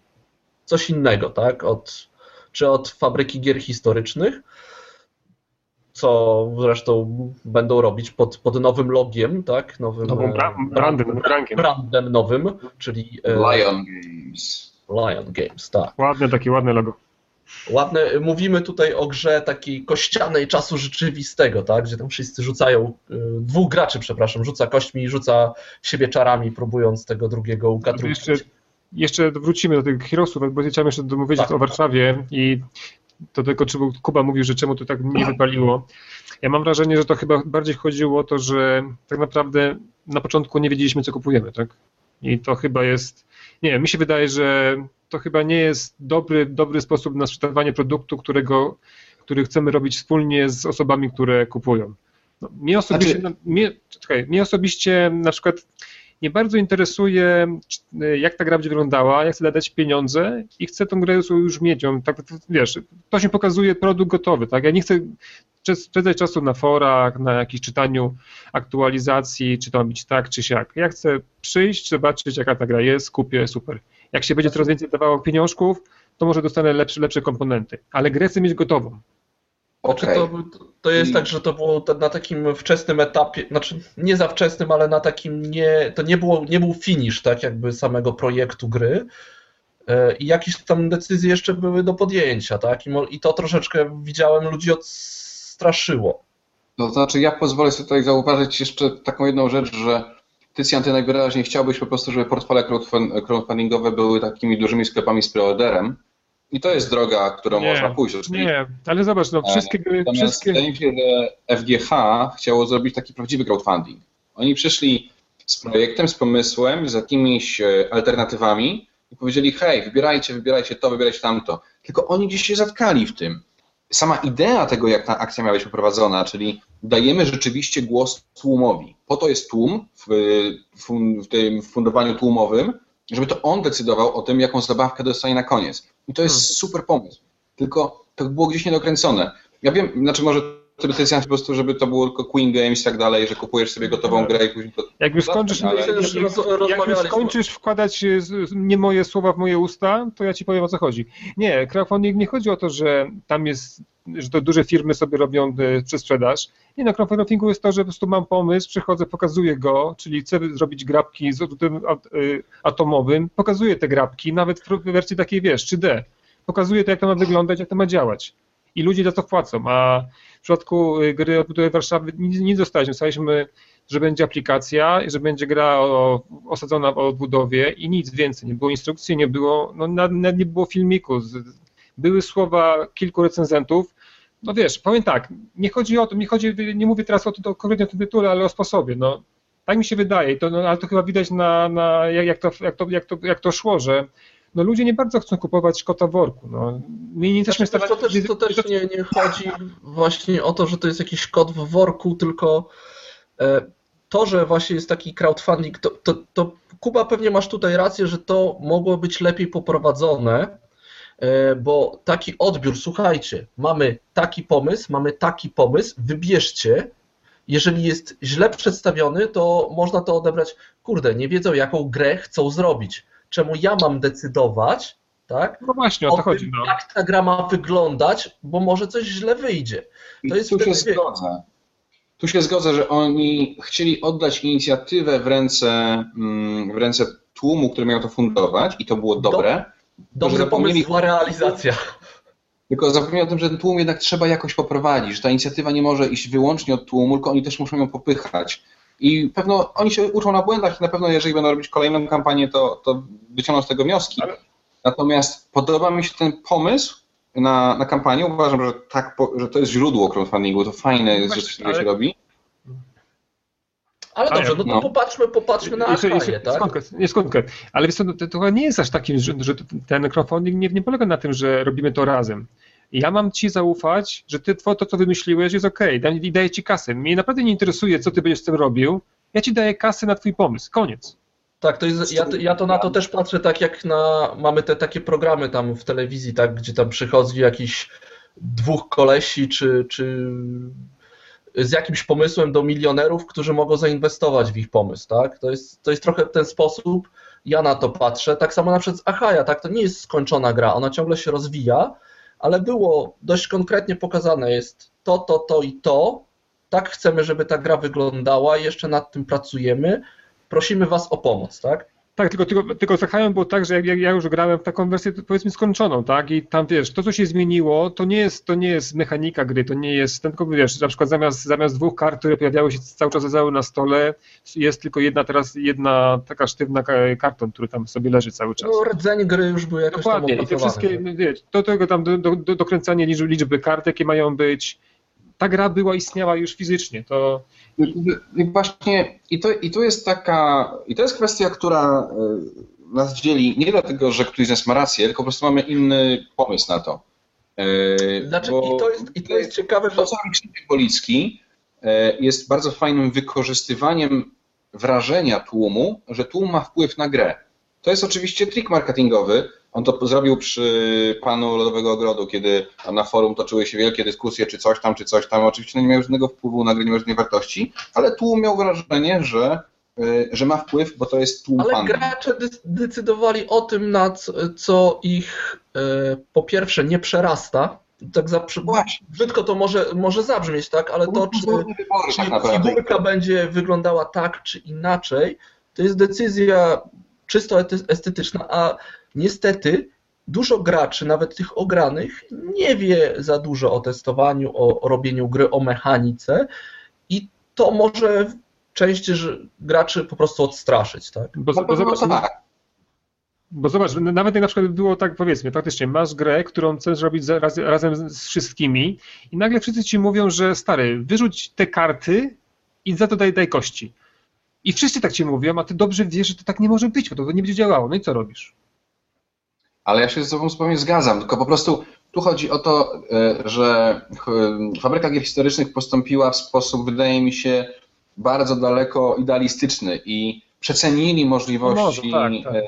coś innego, tak? Od, czy od fabryki gier historycznych co zresztą będą robić pod, pod nowym logiem, tak? Nowym, Nową bra brandem, brandem nowym, czyli e, Lion Games. Lion Games, tak. Ładne, takie ładne logo. Ładne, mówimy tutaj o grze takiej kościanej czasu rzeczywistego, tak? Gdzie tam wszyscy rzucają, e, dwóch graczy, przepraszam, rzuca kośćmi i rzuca siebie czarami, próbując tego drugiego ukatrupić. Jeszcze, jeszcze wrócimy do tych Heroesów, bo chciałem jeszcze domówić tak. o Warszawie i to tylko czy Kuba mówił, że czemu to tak nie wypaliło. Ja mam wrażenie, że to chyba bardziej chodziło o to, że tak naprawdę na początku nie wiedzieliśmy, co kupujemy, tak? I to chyba jest, nie wiem, mi się wydaje, że to chyba nie jest dobry, dobry sposób na sprzedawanie produktu, którego, który chcemy robić wspólnie z osobami, które kupują. No, mnie, osobiście, znaczy... mnie, czekaj, mnie osobiście na przykład nie bardzo interesuje, jak ta gra będzie wyglądała, ja chcę dać pieniądze i chcę tą grę już mieć. Tak, wiesz, to się pokazuje produkt gotowy, tak? Ja nie chcę spędzać czasu na forach, na jakimś czytaniu aktualizacji, czy to być tak, czy siak. Ja chcę przyjść, zobaczyć, jaka ta gra jest, kupię, super. Jak się będzie coraz więcej dawało pieniążków, to może dostanę lepsze, lepsze komponenty, ale grę chcę mieć gotową. Okay. To, to jest tak, że to było na takim wczesnym etapie, znaczy nie za wczesnym, ale na takim nie, to nie, było, nie był finish tak jakby samego projektu gry. e, i jakieś tam decyzje jeszcze były do podjęcia, tak? I, i to troszeczkę widziałem ludzi odstraszyło. To znaczy, ja pozwolę sobie tutaj zauważyć jeszcze taką jedną rzecz, że Tycjan, ty najwyraźniej chciałbyś po prostu, żeby portfele crowdfund- crowdfundingowe były takimi dużymi sklepami z preorderem. I to jest droga, którą Nie, można pójść. Czyli Nie, ale zobacz, no wszystkie gry, Natomiast wszystkie... wydaje mi się, że FGH chciało zrobić taki prawdziwy crowdfunding. Oni przyszli z projektem, z pomysłem, z jakimiś e, alternatywami i powiedzieli, hej, wybierajcie, wybierajcie to, wybierajcie tamto. Tylko oni gdzieś się zatkali w tym. Sama idea tego, jak ta akcja miała być poprowadzona, czyli dajemy rzeczywiście głos tłumowi. Po to jest tłum w, w, w tym fundowaniu tłumowym, żeby to on decydował o tym, jaką zabawkę dostanie na koniec. I to jest Hmm. super pomysł. Tylko to było gdzieś niedokręcone. Ja wiem, znaczy może Tycjan po prostu, żeby to było tylko Queen Games i tak dalej, że kupujesz sobie gotową grę i później to... Jak już skończysz, Ale- jak, Już jak już skończysz wkładać e, nie moje słowa w moje usta, to ja ci powiem o co chodzi. Nie, crowdfunding nie chodzi o to, że tam jest, że to duże firmy sobie robią e, przesprzedaż. Nie, na crowdfundingu jest to, że po prostu mam pomysł, przychodzę, pokazuję go, czyli chcę zrobić grabki z odrzutem at- e, atomowym, pokazuję te grabki, nawet w wersji takiej, wiesz, 3D. Pokazuję to, jak to ma wyglądać, jak to ma działać. I ludzie za to płacą, a w przypadku y, gry odbudowy Warszawy nic, nic dostaliśmy. Dostaliśmy, że będzie aplikacja, że będzie gra o, osadzona w odbudowie i nic więcej. Nie było instrukcji, nie było, no nawet nie było filmiku. Z- Były słowa kilku recenzentów. No wiesz, powiem tak, nie chodzi o to, nie chodzi, nie mówię teraz o, to, konkretnie o tym tytule, ale o sposobie. No, tak mi się wydaje, to, no, ale to chyba widać na, na jak, jak, to, jak, to, jak, to, jak to szło, że no, ludzie nie bardzo chcą kupować kota w worku. No. My nie jesteśmy Znaczy, to, też, to też nie, nie chodzi właśnie o to, że to jest jakiś kod w worku, tylko e, to, że właśnie jest taki crowdfunding, to, to, to Kuba pewnie masz tutaj rację, że to mogło być lepiej poprowadzone, bo taki odbiór, słuchajcie, mamy taki pomysł, mamy taki pomysł, wybierzcie, jeżeli jest źle przedstawiony, to można to odebrać, kurde, nie wiedzą jaką grę chcą zrobić, czemu ja mam decydować, tak? No właśnie, o to o chodzi. tym, No. jak ta gra ma wyglądać, bo może coś źle wyjdzie. To jest tu się wtedy- zgodzę. Tu się zgodzę, że oni chcieli oddać inicjatywę w ręce, mm, w ręce tłumu, który miał to fundować i to było dobre. Dobry zapomnieli- pomysł, zła realizacja. Tylko zapomniałem o tym, że ten tłum jednak trzeba jakoś poprowadzić, że ta inicjatywa nie może iść wyłącznie od tłumu, tylko oni też muszą ją popychać. I pewno oni się uczą na błędach i na pewno jeżeli będą robić kolejną kampanię, to, to wyciągną z tego wnioski. Ale- Natomiast podoba mi się ten pomysł na, na kampanię. Uważam, że, tak, że to jest źródło crowdfundingu, to fajne jest, że coś takiego się robi. Ale dobrze, no to No. popatrzmy, popatrzmy na Akaję, jeszcze- tak? nie skądkę. Ale wiesz co, no, to, to nie jest aż takim, że, że ten crowdfunding nie, nie polega na tym, że robimy to razem. Ja mam ci zaufać, że ty to, to co wymyśliłeś, jest okej okay, i daję ci kasę. Mnie naprawdę nie interesuje, co ty będziesz z tym robił. Ja ci daję kasę na twój pomysł. Koniec. Tak, to jest, ja, ja to na to też patrzę tak jak na, mamy te takie programy tam w telewizji, tak, gdzie tam przychodzi jakiś dwóch kolesi, czy, czy z jakimś pomysłem do milionerów, którzy mogą zainwestować w ich pomysł, tak, to jest, to jest trochę ten sposób, ja na to patrzę, tak samo na przykład z Achaja, tak, to nie jest skończona gra, ona ciągle się rozwija, ale było dość konkretnie pokazane, jest to, to, to i to, tak chcemy, żeby ta gra wyglądała, jeszcze nad tym pracujemy, prosimy Was o pomoc, tak? Tak, tylko, tylko, tylko z było tak, że jak, jak ja już grałem w taką wersję powiedzmy skończoną, tak? I tam wiesz, to co się zmieniło, to nie jest, to nie jest mechanika gry, to nie jest, tylko wiesz, na przykład zamiast, zamiast dwóch kart, które pojawiały się cały czas leżały na stole, jest tylko jedna teraz, jedna taka sztywna ka- karton, który tam sobie leży cały czas. No, rdzeń gry już był jakoś Dokładnie, tam i te wszystkie, wiesz, do tego tam do, do, do, dokręcania liczby, liczby kart, jakie mają być, ta gra była, istniała już fizycznie, to I właśnie i to, i to jest taka, i to jest kwestia, która y, nas dzieli nie dlatego, że któryś z nas ma rację, tylko po prostu mamy inny pomysł na to. Y, Znaczy, bo i, to jest, I to jest ciekawe, to, co Krzysztof Policki, y, jest bardzo fajnym wykorzystywaniem wrażenia tłumu, że tłum ma wpływ na grę. To jest oczywiście trik marketingowy. On to zrobił przy panu Lodowego Ogrodu, kiedy na forum toczyły się wielkie dyskusje, czy coś tam, czy coś tam. Oczywiście no nie miał żadnego wpływu na grę, nie miał żadnej wartości, ale tłum miał wrażenie, że, y, że ma wpływ, bo to jest tłum ale fanów. gracze decydowali o tym, na co, co ich e, po pierwsze nie przerasta. Tak za, Właśnie. brzydko to może, może zabrzmieć, tak, ale to, czy wybory tak fi- naprawdę. figurka będzie wyglądała tak czy inaczej, to jest decyzja czysto estetyczna, a niestety dużo graczy, nawet tych ogranych, nie wie za dużo o testowaniu, o, robieniu gry, o mechanice i to może część graczy po prostu odstraszyć, tak? Bo, bo, zobacz, tak. bo zobacz, nawet jak na przykład było tak, powiedzmy, faktycznie masz grę, którą chcesz robić raz, razem z wszystkimi i nagle wszyscy ci mówią, że stary, wyrzuć te karty i za to daj, daj kości. I wszyscy tak ci mówią, a ty dobrze wiesz, że to tak nie może być, bo to nie będzie działało. No i co robisz? Ale ja się z Tobą zupełnie zgadzam, tylko po prostu tu chodzi o to, e, że fabryka gier historycznych postąpiła w sposób, wydaje mi się, bardzo daleko idealistyczny i przecenili możliwości no może, tak, tak.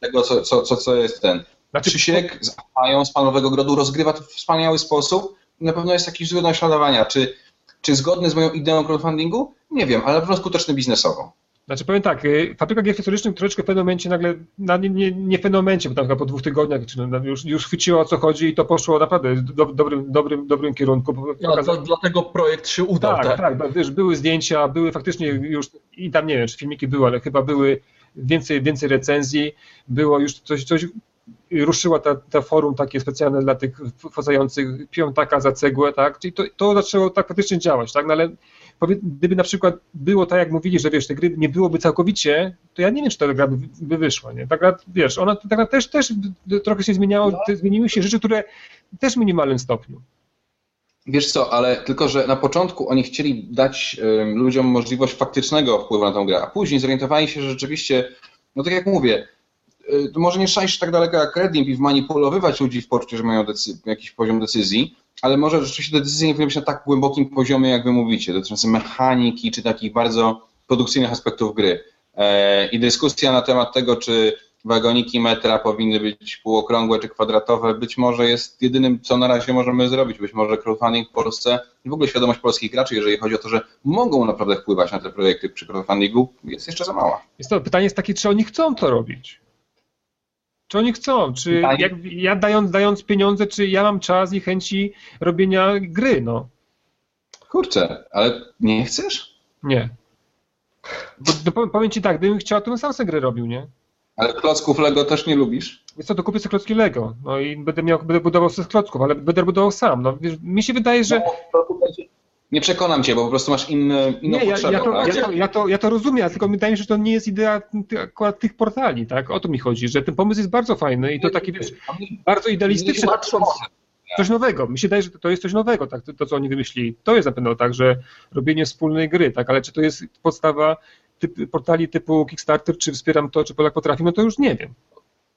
tego, co, co, co, co jest ten. Znaczy, Krzysiek z Apają z Panowego Grodu rozgrywa to w wspaniały sposób na pewno jest jakiś wzór naśladowania. Czy, czy zgodny z moją ideą crowdfundingu? Nie wiem, ale na pewno skuteczny biznesowo. Znaczy powiem tak, y, fabryka gier historycznych troszeczkę w pewnym momencie nagle, nie, nie, nie w pewnym momencie, bo tam chyba po dwóch tygodniach czy no, już, już chwyciło o co chodzi i to poszło naprawdę w do, dobrym, dobrym, dobrym kierunku. No, to, dlatego projekt się udał. Tak, tak, tak, wiesz, były zdjęcia, były faktycznie już, i tam nie wiem, czy filmiki były, ale chyba były więcej, więcej recenzji, było już coś, coś ruszyła ta, ta forum takie specjalne dla tych wchodzących piątaka za cegłę, tak, czyli to, to zaczęło tak faktycznie działać, tak, no ale gdyby na przykład było tak, jak mówili, że wiesz, te gry nie byłoby całkowicie, to ja nie wiem, czy ta gra by, by wyszła, nie? Ta gra, wiesz, ona ta gra też, też trochę się zmieniało, no. zmieniły się rzeczy, które też w minimalnym stopniu. Wiesz co, ale tylko, że na początku oni chcieli dać ludziom możliwość faktycznego wpływu na tę grę, a później zorientowali się, że rzeczywiście, no tak jak mówię, y, to może nie szajść tak daleko jak Redim i wmanipulowywać ludzi w poczuciu, że mają jakiś poziom decyzji, ale może rzeczywiście te decyzje nie powinny być na tak głębokim poziomie, jak wy mówicie, dotyczące mechaniki czy takich bardzo produkcyjnych aspektów gry. E, I dyskusja na temat tego, czy wagoniki metra powinny być półokrągłe czy kwadratowe, być może jest jedynym, co na razie możemy zrobić. Być może crowdfunding w Polsce i w ogóle świadomość polskich graczy, jeżeli chodzi o to, że mogą naprawdę wpływać na te projekty przy crowdfundingu, jest jeszcze za mała. Jest to, pytanie jest takie, czy oni chcą to robić? Czy oni chcą? Czy jak, ja dając, dając pieniądze, czy ja mam czas i chęci robienia gry, no? Kurczę, ale nie chcesz? Nie. Bo, powiem ci tak, gdybym chciał, to bym sam sobie grę robił, nie? Ale klocków Lego też nie lubisz? Wiesz co, to kupię sobie klocki Lego, no i będę miał, będę budował sobie z klocków, ale będę budował sam, no wiesz, mi się wydaje, że... No, nie przekonam cię, bo po prostu masz inny, inną nie, ja, potrzebę. Ja to, tak? ja, to, ja, to, ja to rozumiem, tylko wydaje mi się, że to nie jest idea akurat tych portali, tak? O to mi chodzi, że ten pomysł jest bardzo fajny i to taki, wiesz, bardzo idealistyczny. Coś nowego. Mi się wydaje, że to jest coś nowego, tak? To, to, co oni wymyślili. To jest na pewno tak, że robienie wspólnej gry, tak? Ale czy to jest podstawa typ, portali typu Kickstarter, czy wspieram to, czy Polak potrafi, no to już nie wiem.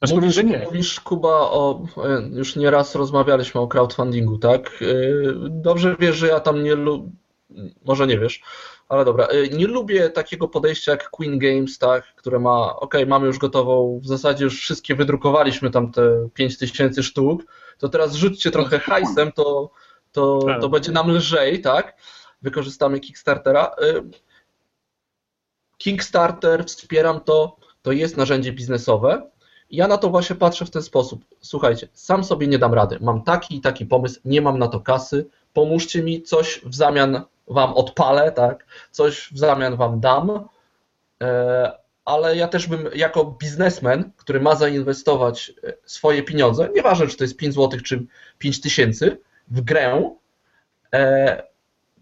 Znaczy mówisz, że nie. Mówisz, Kuba, o, już nieraz rozmawialiśmy o crowdfundingu, tak? Y, dobrze wiesz, że ja tam nie lubię, może nie wiesz, ale dobra, y, nie lubię takiego podejścia jak Queen Games, tak, które ma, ok, mamy już gotową, w zasadzie już wszystkie wydrukowaliśmy tam te 5000 sztuk, to teraz rzućcie trochę hajsem, to, to, to tak. będzie nam lżej, tak? Wykorzystamy Kickstartera. Kickstarter, wspieram to, to jest narzędzie biznesowe, ja na to właśnie patrzę w ten sposób. Słuchajcie, sam sobie nie dam rady. Mam taki i taki pomysł, nie mam na to kasy. Pomóżcie mi, coś w zamian wam odpalę, tak? Coś w zamian wam dam. E, ale ja też bym jako biznesmen, który ma zainwestować e, swoje pieniądze, nieważne czy to jest 5 zł czy 5 tysięcy w grę, e,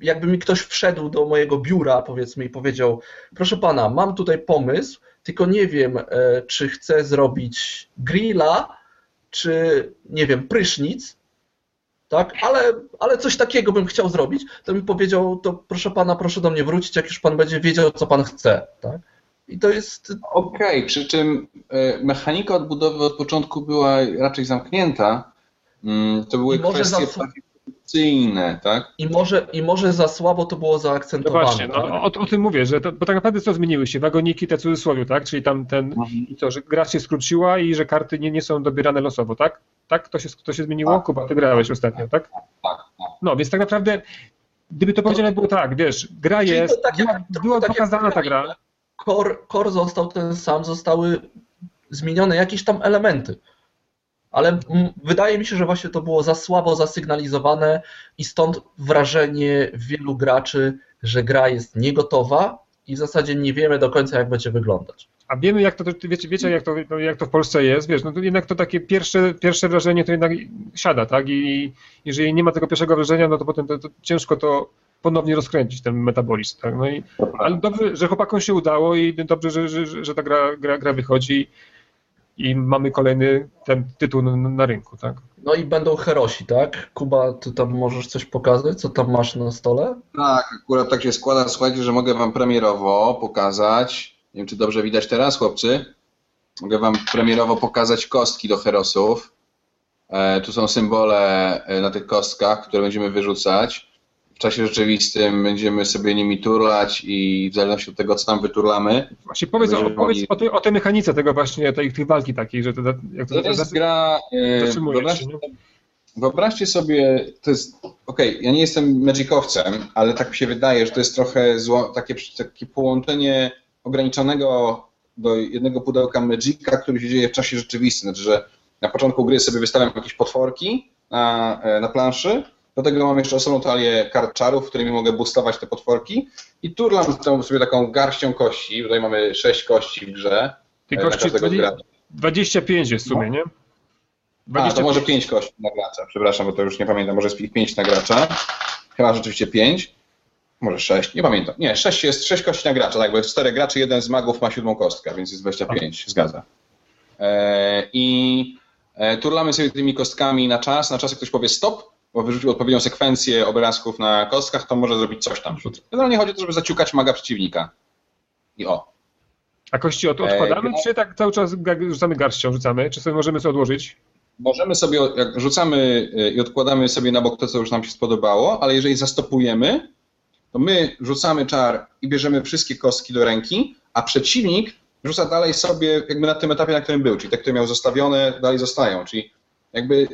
jakby mi ktoś wszedł do mojego biura, powiedzmy, i powiedział: Proszę pana, mam tutaj pomysł, tylko nie wiem, e, czy chcę zrobić grilla, czy nie wiem, prysznic, tak, ale, ale coś takiego bym chciał zrobić, to mi powiedział, to proszę pana, proszę do mnie wrócić, jak już pan będzie wiedział, co pan chce, tak. I to jest... Okej, okay, przy czym e, mechanika odbudowy od początku była raczej zamknięta. Mm, to były kwestie produkcyjne, tak? I może, I może za słabo to było zaakcentowane. No właśnie, no, o, o, tym mówię, że to, bo tak naprawdę co zmieniły się? Wagoniki te cudzysłowie, tak? Czyli tam ten, mhm. i to, że gra się skróciła i że karty nie, nie są dobierane losowo, tak? Tak? To się, to się zmieniło? Tak, Kuba, ty grałeś tak, ostatnio, tak? Tak, tak? No, więc tak naprawdę, gdyby to powiedziane było tak, wiesz, gra jest, tak była, była tak pokazana ta gra. Core, core został ten sam, zostały zmienione jakieś tam elementy ale wydaje mi się, że właśnie to było za słabo zasygnalizowane i stąd wrażenie wielu graczy, że gra jest niegotowa i w zasadzie nie wiemy do końca, jak będzie wyglądać. A wiemy, jak to, wiecie, wiecie jak, to, no, jak to w Polsce jest, wiesz, no to jednak to takie pierwsze, pierwsze wrażenie to jednak siada, tak? I jeżeli nie ma tego pierwszego wrażenia, no to potem to, to ciężko to ponownie rozkręcić, ten metabolizm, tak? No i, ale dobrze, że chłopakom się udało i dobrze, że, że, że ta gra, gra, gra wychodzi i mamy kolejny ten tytuł na, na rynku, tak? No i będą herosi, tak? Kuba, ty tam możesz coś pokazać, co tam masz na stole? Tak, akurat tak się składa, słuchajcie, że mogę wam premierowo pokazać, nie wiem czy dobrze widać teraz, chłopcy, mogę wam premierowo pokazać kostki do herosów. E, tu są symbole e, na tych kostkach, które będziemy wyrzucać. W czasie rzeczywistym będziemy sobie nimi turlać i w zależności od tego, co tam wyturlamy. Właśnie powiedz, o, powiedz o, tej, o tej mechanice tego właśnie, tej, tej walki takiej, że to, jak to, to, to jest gra... E, wyobraźcie, wyobraźcie sobie, to jest... Okej, okay, ja nie jestem magicowcem, ale tak mi się wydaje, że to jest trochę zło, takie, takie połączenie ograniczonego do jednego pudełka Magica, który się dzieje w czasie rzeczywistym. Znaczy, że na początku gry sobie wystawiam jakieś potworki na, e, na planszy, do tego mam jeszcze osobną talię kart czarów, którymi mogę boostować te potworki i turlam sobie taką garścią kości. Tutaj mamy sześć kości w grze. Tej kości 20, 25 jest w sumie, nie? 25. A, to może 5 kości na gracza, przepraszam, bo to już nie pamiętam, może jest ich 5 na gracza. Chyba rzeczywiście 5. Może 6, nie pamiętam. Nie, 6 jest 6 kości na gracza, tak, bo jest 4 graczy, jeden z magów ma siódmą kostkę, więc jest 25, A. zgadza. E, I e, turlamy sobie tymi kostkami na czas, na czas jak ktoś powie stop, bo wyrzucił odpowiednią sekwencję obrazków na kostkach, to może zrobić coś tam. Generalnie chodzi o to, żeby zaciukać maga przeciwnika. I o. A kości od, odkładamy, e, czy tak cały czas rzucamy garścią, rzucamy? Czy sobie możemy sobie odłożyć? Możemy sobie, jak rzucamy e, i odkładamy sobie na bok to, co już nam się spodobało, ale jeżeli zastopujemy, to my rzucamy czar i bierzemy wszystkie kostki do ręki, a przeciwnik rzuca dalej sobie jakby na tym etapie, na którym był, czyli te, które miał zostawione, dalej zostają, czyli jakby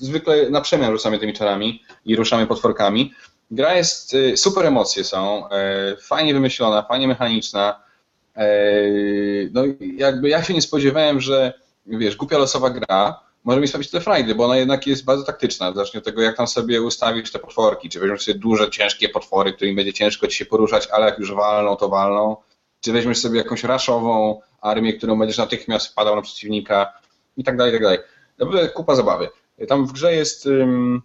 zwykle na przemian rzucamy tymi czarami i ruszamy potworkami. Gra jest, y, super emocje są, e, fajnie wymyślona, fajnie mechaniczna. E, no jakby ja się nie spodziewałem, że wiesz, głupia losowa gra może mi sprawić tyle frajdy, bo ona jednak jest bardzo taktyczna. Zacznij od tego, jak tam sobie ustawisz te potworki. Czy weźmiesz sobie duże, ciężkie potwory, którymi będzie ciężko ci się poruszać, ale jak już walną, to walną. Czy weźmiesz sobie jakąś raszową armię, którą będziesz natychmiast wpadał na przeciwnika i tak dalej, i tak dalej. Kupa zabawy. Tam w grze jest um,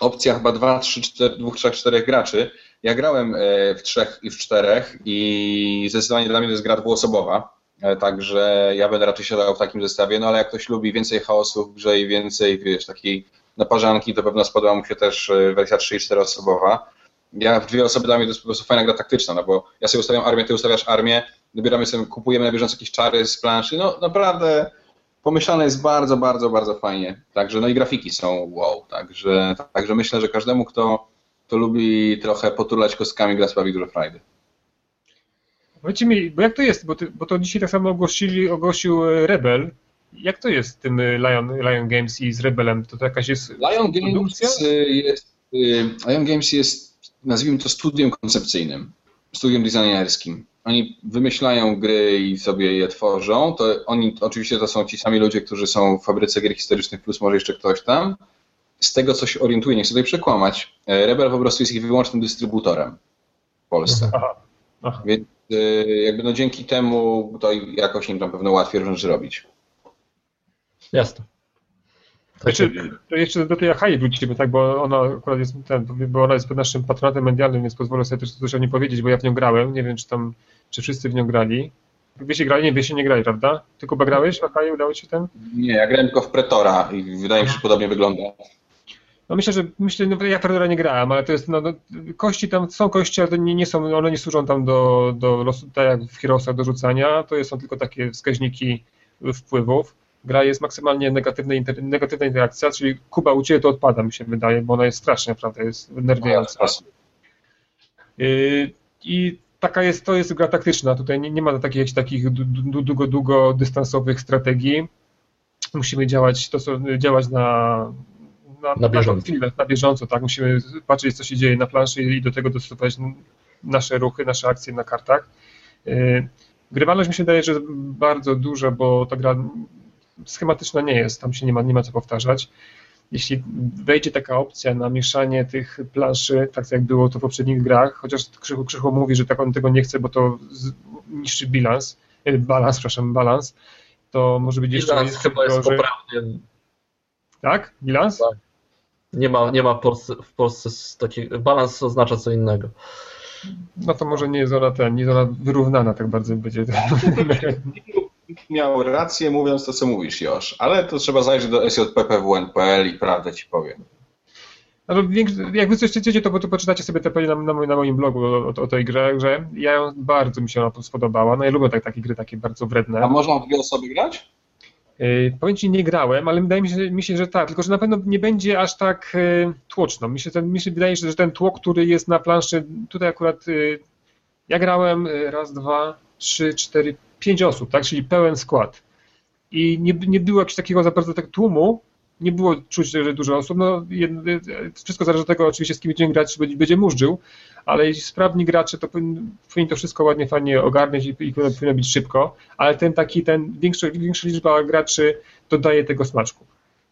opcja chyba 2, 3, 4, 2, 3, 4 graczy. Ja grałem e, w trzech i w czterech i zdecydowanie dla mnie to jest gra dwuosobowa, e, także ja będę raczej siadał w takim zestawie, no ale jak ktoś lubi więcej chaosu w grze i więcej, wiesz, takiej naparzanki, to pewno spodoba mu się też e, wersja 3 i 4 osobowa. Ja w dwie osoby dla mnie to jest po prostu fajna gra taktyczna, no bo ja sobie ustawiam armię, ty ustawiasz armię, dobieramy sobie, kupujemy na bieżąco jakieś czary z planszy, no naprawdę pomyślane jest bardzo, bardzo, bardzo fajnie. Także no i grafiki są wow. Także, także myślę, że każdemu, kto, kto lubi trochę potulać kostkami, gra sprawi dużo frajdy. Powiedzcie mi, bo jak to jest, bo, ty, bo to dzisiaj tak samo ogłosili, ogłosił e, Rebel. Jak to jest z tym e, Lion, Lion Games i z Rebelem? To, to jakaś jest Lion Games e, jest, Lion Games jest, nazwijmy to studiem koncepcyjnym, studiem designerskim oni wymyślają gry i sobie je tworzą, to oni oczywiście to są ci sami ludzie, którzy są w fabryce gier historycznych, plus może jeszcze ktoś tam. Z tego, co się orientuje, nie chcę tutaj przekłamać, e, Rebel po prostu jest ich wyłącznym dystrybutorem w Polsce. Aha. Aha. Więc e, jakby no dzięki temu to jakoś im tam pewno łatwiej rzeczy robić. Jasne. Jeszcze, to jeszcze do tej Achai wrócimy, tak, bo ona akurat jest, ten, bo ona jest pod naszym patronatem medialnym, więc pozwolę sobie też coś o niej powiedzieć, bo ja w nią grałem, nie wiem, czy tam, czy wszyscy w nią grali. Się grali? Nie, się nie grali, prawda? Ty Kuba grałeś w Achai, udało ci ten? Nie, ja grałem tylko w Pretora i wydaje mi się, że podobnie wygląda. No myślę, że myślę, no ja Pretora nie grałem, ale to jest, no, no kości tam, są kości, ale nie, nie są, one nie służą tam do, do losu, tak jak w Heroesach do rzucania, to są tylko takie wskaźniki wpływów gra jest maksymalnie negatywna, inter, negatywna interakcja, czyli Kuba u Ciebie to odpada, mi się wydaje, bo ona jest strasznie naprawdę, jest nerwiająca. Y, I taka jest, to jest gra taktyczna, tutaj nie, nie ma takich, takich długo, długodystansowych strategii. Musimy działać, to, działać na, na, na, bieżąco. Chwilę, na bieżąco, tak, musimy patrzeć, co się dzieje na planszy i do tego dostosować nasze ruchy, nasze akcje na kartach. Y, grywalność mi się wydaje, że jest bardzo duża, bo ta gra schematyczna nie jest, tam się nie ma, nie ma co powtarzać. Jeśli wejdzie taka opcja na mieszanie tych planszy, tak jak było to w poprzednich grach, chociaż Krzychu, Krzychu mówi, że tak on tego nie chce, bo to niszczy bilans, e, balans, przepraszam, balans, to może być jeszcze... Bilans chyba jest gorzej. poprawnie. Tak? Bilans? Tak. Nie ma, nie ma w Polsce, w Polsce z takiego. Balans oznacza co innego. No to może nie jest ona ten, nie jest ona wyrównana tak bardzo będzie. Miał rację mówiąc to, co mówisz, Josz, ale to trzeba zajrzeć do sjppwn.pl i prawdę ci powiem. No, jak wy coś chcecie, to, to poczytacie sobie te na, na, moim- na moim blogu o, o tej grze, grze. Ja ją bardzo mi się ona spodobała. No ja lubię tak, takie gry takie bardzo wredne. A można w dwie osoby grać? Yy, powiem Ci, nie grałem, ale wydaje mi się, mi się, że tak, tylko że na pewno nie będzie aż tak yy, tłoczno. Mi się, ten, mi się wydaje, że ten tłok, który jest na planszy, tutaj akurat yy, ja grałem yy, raz, dwa, trzy, cztery, pięć osób, tak, czyli pełen skład. I nie, nie było jakiegoś takiego za bardzo tak tłumu, nie było czuć, że dużo osób. No, wszystko zależy od tego oczywiście, z kim będziemy grać, czy będzie, murzył, ale jeśli sprawni gracze, to powinni, to wszystko ładnie, fajnie ogarnąć i, i powinno, być szybko, ale ten taki, ten większa, większa liczba graczy dodaje tego smaczku.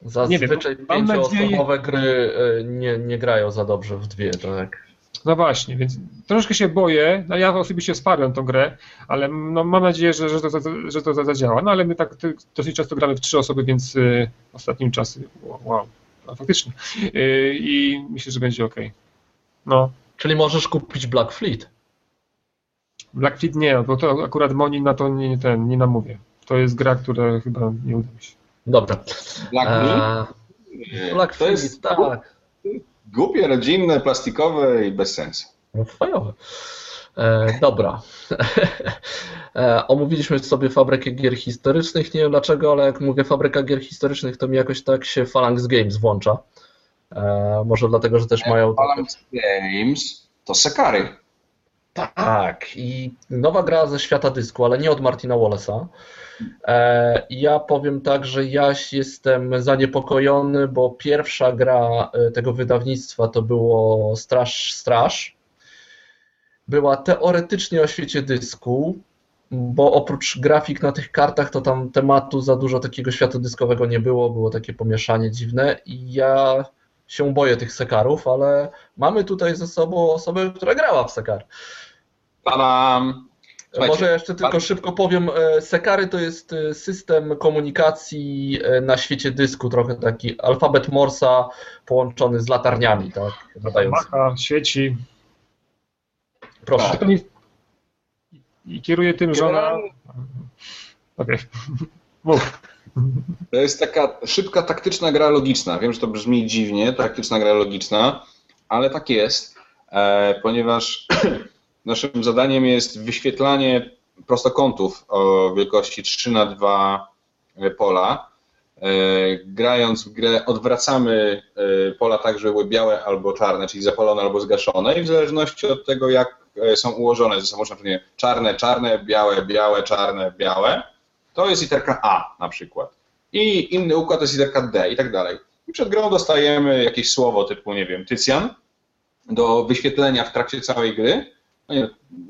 Zazwyczaj mam pięcioosobowe gry y, nie, nie grają za dobrze w dwie, tak? No właśnie, więc troszkę się boję, no ja osobiście wsparłem tą grę, ale no mam nadzieję, że, że, to, że to zadziała. No ale my tak dosyć często gramy w trzy osoby, więc y, ostatnim czasem, wow, no, faktycznie. Y, I myślę, że będzie ok. No, Czyli możesz kupić Black Fleet. Black Fleet nie, bo to akurat Moni na to nie, nie, ten, nie namówię. To jest gra, która chyba nie uda mi się. Dobra. Black Meat? Eee, Black to Fleet, jest tak. Głupie, rodzinne, plastikowe i bez sensu. No, Fajowe. E, dobra. E, omówiliśmy sobie fabrykę gier historycznych. Nie wiem dlaczego, ale jak mówię fabryka gier historycznych, to mi jakoś tak się Phalanx Games włącza. E, może dlatego, że też mają. Phalanx Games to Sekary. Tak, i nowa gra ze świata dysku, ale nie od Martina Wallace'a. E, ja powiem tak, że ja jestem zaniepokojony, bo pierwsza gra e, tego wydawnictwa to było Straż Straż. Była teoretycznie o świecie dysku, bo oprócz grafik na tych kartach, to tam tematu za dużo takiego świata dyskowego nie było, było takie pomieszanie dziwne i ja się boję tych sekarów, ale mamy tutaj ze sobą osobę, która grała w sekar. Tadam! Słuchajcie, Może jeszcze tylko szybko powiem, e, Sekary to jest e, system komunikacji e, na świecie dysku, trochę taki alfabet Morsa połączony z latarniami, tak? Nadający. Macha, świeci. Proszę. Tak. I kieruje tym żona. Generalnie- Okej. Mów. To jest taka szybka, taktyczna gra logiczna. Wiem, że to brzmi dziwnie, taktyczna gra logiczna, ale tak jest, ponieważ naszym zadaniem jest wyświetlanie prostokątów o wielkości 3 na 2 pola. E, grając w grę odwracamy e, pola tak, żeby były białe albo czarne, czyli zapalone albo zgaszone i w zależności od tego, jak e, są ułożone ze sobą, na czarne, czarne, białe, białe, czarne, białe, to jest literka A na przykład. I inny układ to jest literka D i tak dalej. I przed grą dostajemy jakieś słowo typu, nie wiem, Tycjan do wyświetlenia w trakcie całej gry. No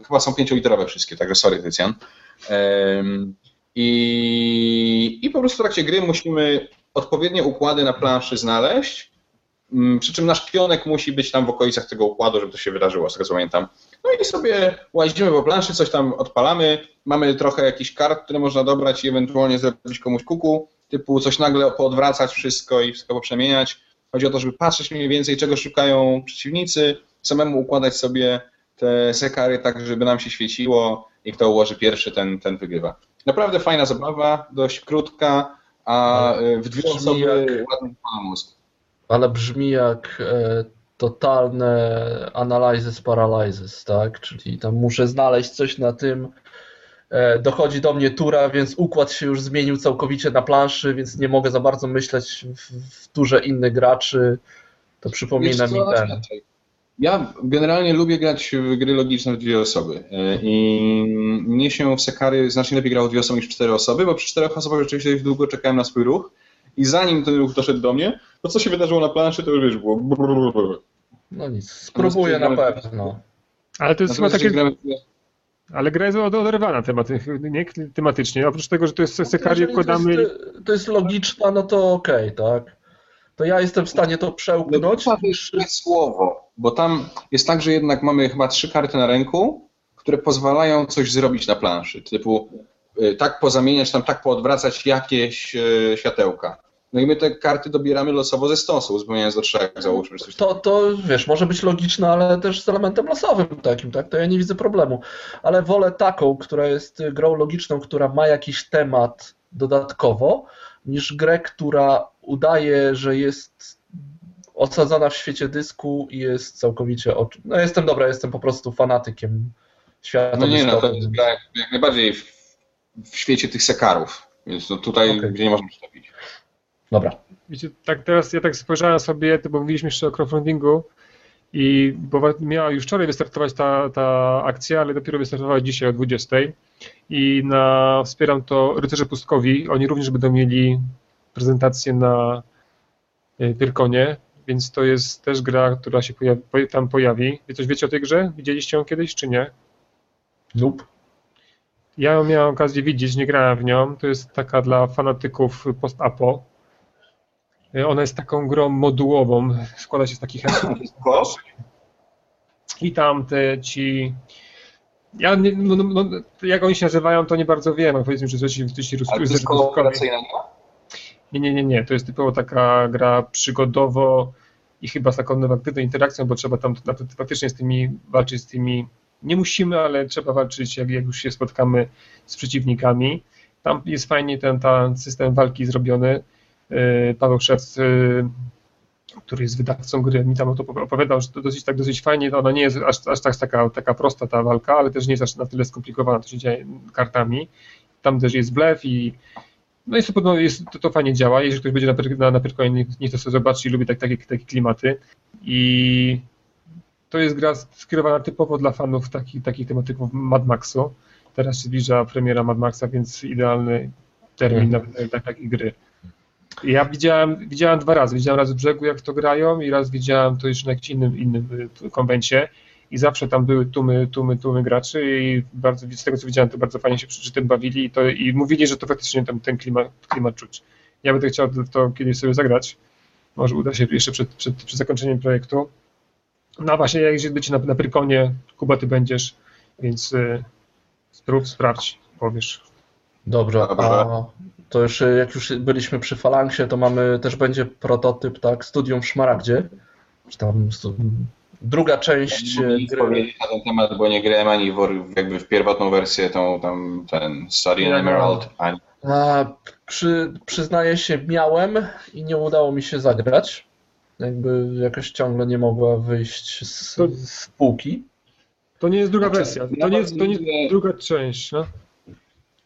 chyba są pięcioliterowe wszystkie, także sorry Tycjan. I, I po prostu w trakcie gry musimy odpowiednie układy na planszy znaleźć, mm, przy czym nasz pionek musi być tam w okolicach tego układu, żeby to się wydarzyło, z tego co pamiętam. No i sobie łazimy po planszy, coś tam odpalamy, mamy trochę jakichś kart, które można dobrać i ewentualnie zrobić komuś kuku, typu coś nagle poodwracać wszystko i wszystko poprzemieniać. Chodzi o to, żeby patrzeć mniej więcej, czego szukają przeciwnicy, samemu układać sobie te sekary tak, żeby nam się świeciło i kto ułoży pierwszy, ten, ten wygrywa. Naprawdę fajna zabawa, dość krótka, a w dwie Brzmi osoby jak- pana mózg. Ale brzmi jak e, totalne analyzes paralyzes, tak? Czyli tam muszę znaleźć coś na tym. E, dochodzi do mnie tura, więc układ się już zmienił całkowicie na planszy, więc nie mogę za bardzo myśleć w, w turze innych graczy. To przypomina mi ten. inaczej. Ja generalnie lubię grać w gry logiczne w dwie osoby y, i mnie się w Sekary znacznie lepiej grało w dwie osoby niż w cztery osoby, bo przy czterech osobach rzeczywiście dość długo czekałem na swój ruch i zanim ten ruch doszedł do mnie, to co się wydarzyło na planszy, to już wiesz, było. No nic, spróbuję na pewno. Ale to jest chyba takie. gramy Ale gra jest od- oderwana tematy, nie, tematycznie. Oprócz tego, że to jest sekarię Jeżeli wkładamy. To jest, to jest logiczna, no to okej, tak? To ja jestem w stanie to przełknąć. Jest złe słowo, bo tam jest tak, że jednak mamy chyba trzy karty na ręku, które pozwalają coś zrobić na planszy, typu y, tak pozamieniać, tam tak poodwracać jakieś y, światełka. No i my te karty dobieramy losowo ze stosu, uzupełniając do trzech, załóżmy. Coś To, to wiesz, może być logiczne, ale też z elementem losowym takim, tak? To ja nie widzę problemu. Ale wolę taką, która jest grą logiczną, która ma jakiś temat dodatkowo, niż grę, która udaje, że jest osadzona w świecie dysku i jest całkowicie. Oczy... No jestem dobra, jestem po prostu fanatykiem świata No nie, no to jest gra jak, jak najbardziej w, w świecie tych sekarów, więc no tutaj Okej. gdzie nie można przyczepić. Dobra. Wiecie, tak teraz ja tak spojrzałem sobie, to bo mówiliśmy jeszcze o crowdfundingu i bo miała już wczoraj wystartować ta, ta akcja, ale dopiero wystartowała dzisiaj o 20. I na, wspieram to Rycerze Pustkowi. Oni również będą mieli prezentację na e, Pyrkonie, więc to jest też gra, która się pojawi, po- tam pojawi. Wy coś wiecie o tej grze? Widzieliście ją kiedyś, czy nie? Nope. Ja ją miałem okazję widzieć, nie grałem w nią. To jest taka dla fanatyków post-apo. E, Ona jest taką grą modułową. Składa się z takich i tam te ci. Ja nie, no, no, no, jak oni się nazywają, to nie bardzo wiem. Powiedzmy, że coś coś ci Ale to jest Rycerze Pustkowi- kooperacyjna Nie, nie, nie, nie. To jest typowo taka gra przygodowo i chyba z taką negatywną interakcją, bo trzeba tam faktycznie z tymi walczyć z tymi. Nie musimy, ale trzeba walczyć, jak, jak już się spotkamy z przeciwnikami. Tam jest fajnie ten, ten system walki zrobiony. Yy, Paweł Szewc, yy, który jest wydawcą gry, mi tam o to opowiadał, że to dosyć, tak dosyć fajnie, ona nie jest aż, aż tak taka, taka prosta ta walka, ale też nie jest aż na tyle skomplikowana, to się dzieje kartami. Tam też jest blef i no jest to, jest, to, to fajnie działa. Jeżeli ktoś będzie na, na, na Pyrkonie, niech, to sobie zobaczy i lubi tak, takie, takie klimaty. I to jest gra skierowana typowo dla fanów takich, takich tematyków Mad Maxu. Teraz się zbliża premiera Mad Maxa, więc idealny termin na na tak, takiej gry. Ja widziałem, widziałem dwa razy. Widziałem raz w brzegu, jak to grają, i raz widziałem to już na jakimś innym, innym y, konwencie. I zawsze tam były tłumy, tłumy, tłumy graczy i bardzo, z tego co widziałem, to bardzo fajnie się przy, tym bawili i, to, i mówili, że to faktycznie tam ten klimat, klimat czuć. Ja będę chciał to, to kiedyś sobie zagrać. Może uda się jeszcze przed, przed, przed zakończeniem projektu. No a właśnie, jak jeżeli będziecie na, na Pyrkonie, Kuba, ty będziesz, więc y, sprób, sprawdź, powiesz. Dobrze, Dobrze. a to już e, jak już byliśmy przy Falangsie, to mamy, też będzie prototyp, tak, Studium w Szmaragdzie, czy tam druga część Nie e, mogę nic gry. powiedzieć na ten temat, bo nie grałem ani w, jakby w pierwotną wersję, tą tam ten Study in Ja Emerald, ani A, przy, przyznaję się, miałem i nie udało mi się zagrać. Jakby jakoś ciągle nie mogła wyjść z, To- z półki. To nie jest druga Znaczy, wersja, ja to nie jest, to nie jest druga część, no.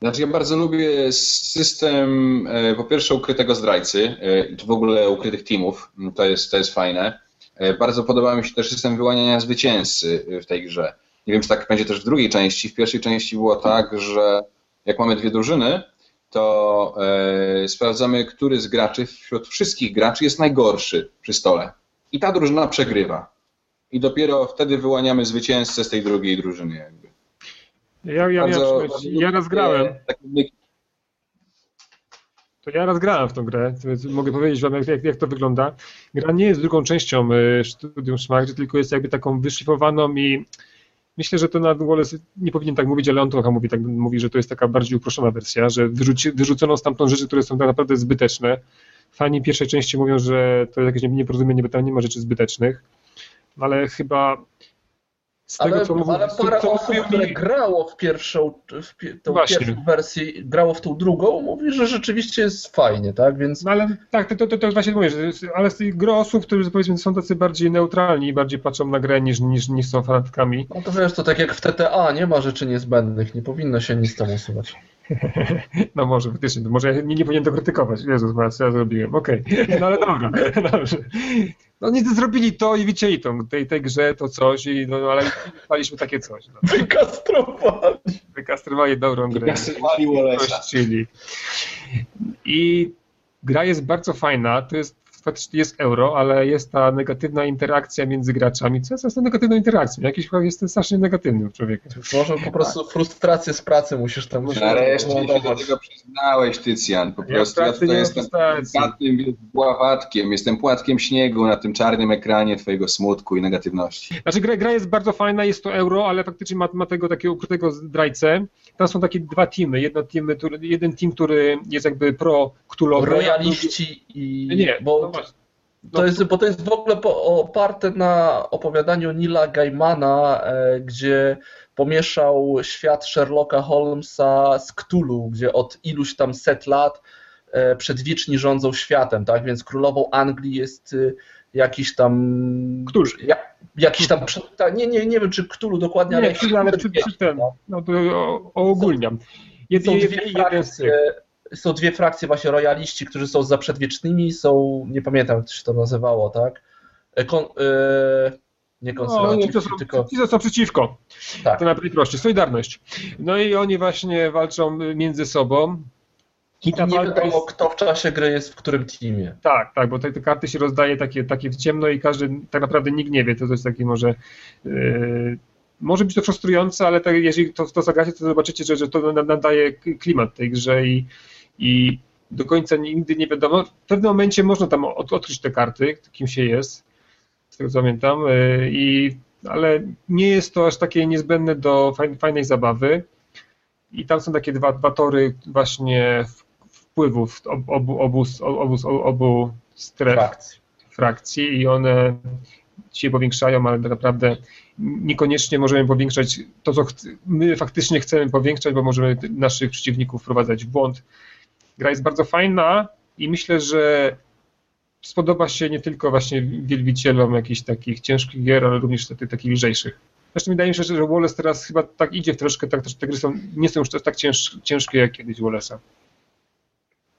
Znaczy ja bardzo lubię system e, po pierwsze ukrytego zdrajcy, e, i w ogóle ukrytych teamów, to jest, to jest fajne. E, Bardzo podoba mi się też system wyłaniania zwycięzcy e, w tej grze. Nie wiem, czy tak będzie też w drugiej części. W pierwszej części było tak, że jak mamy dwie drużyny, to e, sprawdzamy, który z graczy wśród wszystkich graczy jest najgorszy przy stole. I ta drużyna przegrywa. I dopiero wtedy wyłaniamy zwycięzcę z tej drugiej drużyny. Jakby. Ja, ja, Bardzo- bardzo ja raz grałem, takie myki. To ja raz grałem w tą grę, więc mogę powiedzieć wam, jak, jak, jak to wygląda. Gra nie jest drugą częścią y, Studium Szmaragdzie, tylko jest jakby taką wyszlifowaną i myślę, że to na Wallace nie powinien tak mówić, ale on trochę mówi, tak mówi, że to jest taka bardziej uproszczona wersja, że wyrzuci, wyrzucono stamtąd rzeczy, które są tak naprawdę zbyteczne. Fani pierwszej części mówią, że to jest jakieś nieporozumienie, bo tam nie ma rzeczy zbytecznych, ale chyba z tego, Ale, co ale co- parę co osób, które grało w pierwszą, w pi- tą Właśnie. pierwszą wersję, grało w tą drugą, mówi, że rzeczywiście jest fajnie, tak? Więc No ale tak, to, to, to, to właśnie mówię, że ale z tych gro osób, którzy powiedzmy są tacy bardziej neutralni i bardziej patrzą na grę niż, niż, niż są fanatkami. no to wiesz, to tak jak w TTA, nie ma rzeczy niezbędnych, nie powinno się nic tam usuwać. No może faktycznie, to może ja nie, nie powinien to krytykować. Jezus, co ja zrobiłem. Okej, no ale dobra, dobrze. No nie zrobili to i wycięli to tej, tej grze to coś, i, no, ale chwaliśmy takie coś. No. Wykastrowali. Wykastrowali dobrą grę. Wykastrowali. Kościli. I gra jest bardzo fajna. To jest faktycznie jest euro, ale jest ta negatywna interakcja między graczami. Co jest tą negatywną interakcją? Jakiś jest strasznie negatywny człowiek. Może po prostu frustrację z pracy musisz tam... Nareszcie się do tego przyznałeś, Tycjan. Po prostu ja, ja tutaj jestem płatnym bławatkiem, jestem płatkiem śniegu na tym czarnym ekranie twojego smutku i negatywności. Znaczy gra, gra jest bardzo fajna, jest to euro, ale faktycznie ma, ma tego takiego ukrytego zdrajcę. Tam są takie dwa teamy. Jedno teamy, jeden team, który jest jakby pro ktulowy Royaliści i... Nie, bo... No to jest, bo to jest w ogóle oparte na opowiadaniu Nila Gaimana, e, gdzie pomieszał świat Sherlocka Holmesa z Cthulhu, gdzie od iluś tam set lat e, przedwieczni rządzą światem, tak? Więc królową Anglii jest e, jakiś tam. Któż? Ja, jakiś tam. Nie, nie, nie wiem, czy Cthulhu dokładnie, nie, ale, ale przy, przy ten, no to ogólniam. Jed, są, dwie frakcje, są dwie frakcje, właśnie royaliści, którzy są za przedwiecznymi, są. Nie pamiętam, jak to się to nazywało, tak? E, kon, e, nie konserwatyści, no, są, tylko... Ci, są przeciwko. Tak. To najprościej. Solidarność. No i oni właśnie walczą między sobą. I ta nie wiadomo, jest... kto w czasie gry jest w którym teamie. Tak, tak, bo te, te, karty się rozdaje takie, takie w ciemno i każdy, tak naprawdę nikt nie wie, to, to jest takie może... Yy, może być to frustrujące, ale tak, jeżeli to, to zagracie, to zobaczycie, że, że to nadaje klimat tej grze i, i do końca nigdy nie wiadomo. W pewnym momencie można tam od, odkryć te karty, kim się jest, z tego co pamiętam, yy, i, ale nie jest to aż takie niezbędne do fajnej zabawy. I tam są takie dwa, dwa tory właśnie wpływów obu, obu, obu, obu stref frakcji. frakcji i one się powiększają, ale tak naprawdę niekoniecznie możemy powiększać to, co my faktycznie chcemy powiększać, bo możemy naszych przeciwników wprowadzać w błąd. Gra jest bardzo fajna i myślę, że spodoba się nie tylko właśnie wielbicielom jakichś takich ciężkich gier, ale również takich, takich lżejszych. Zresztą wydaje mi się, że Wallace teraz chyba tak idzie w troszkę, tak, te gry są, nie są już tak cięż, ciężkie jak kiedyś Wallace'a.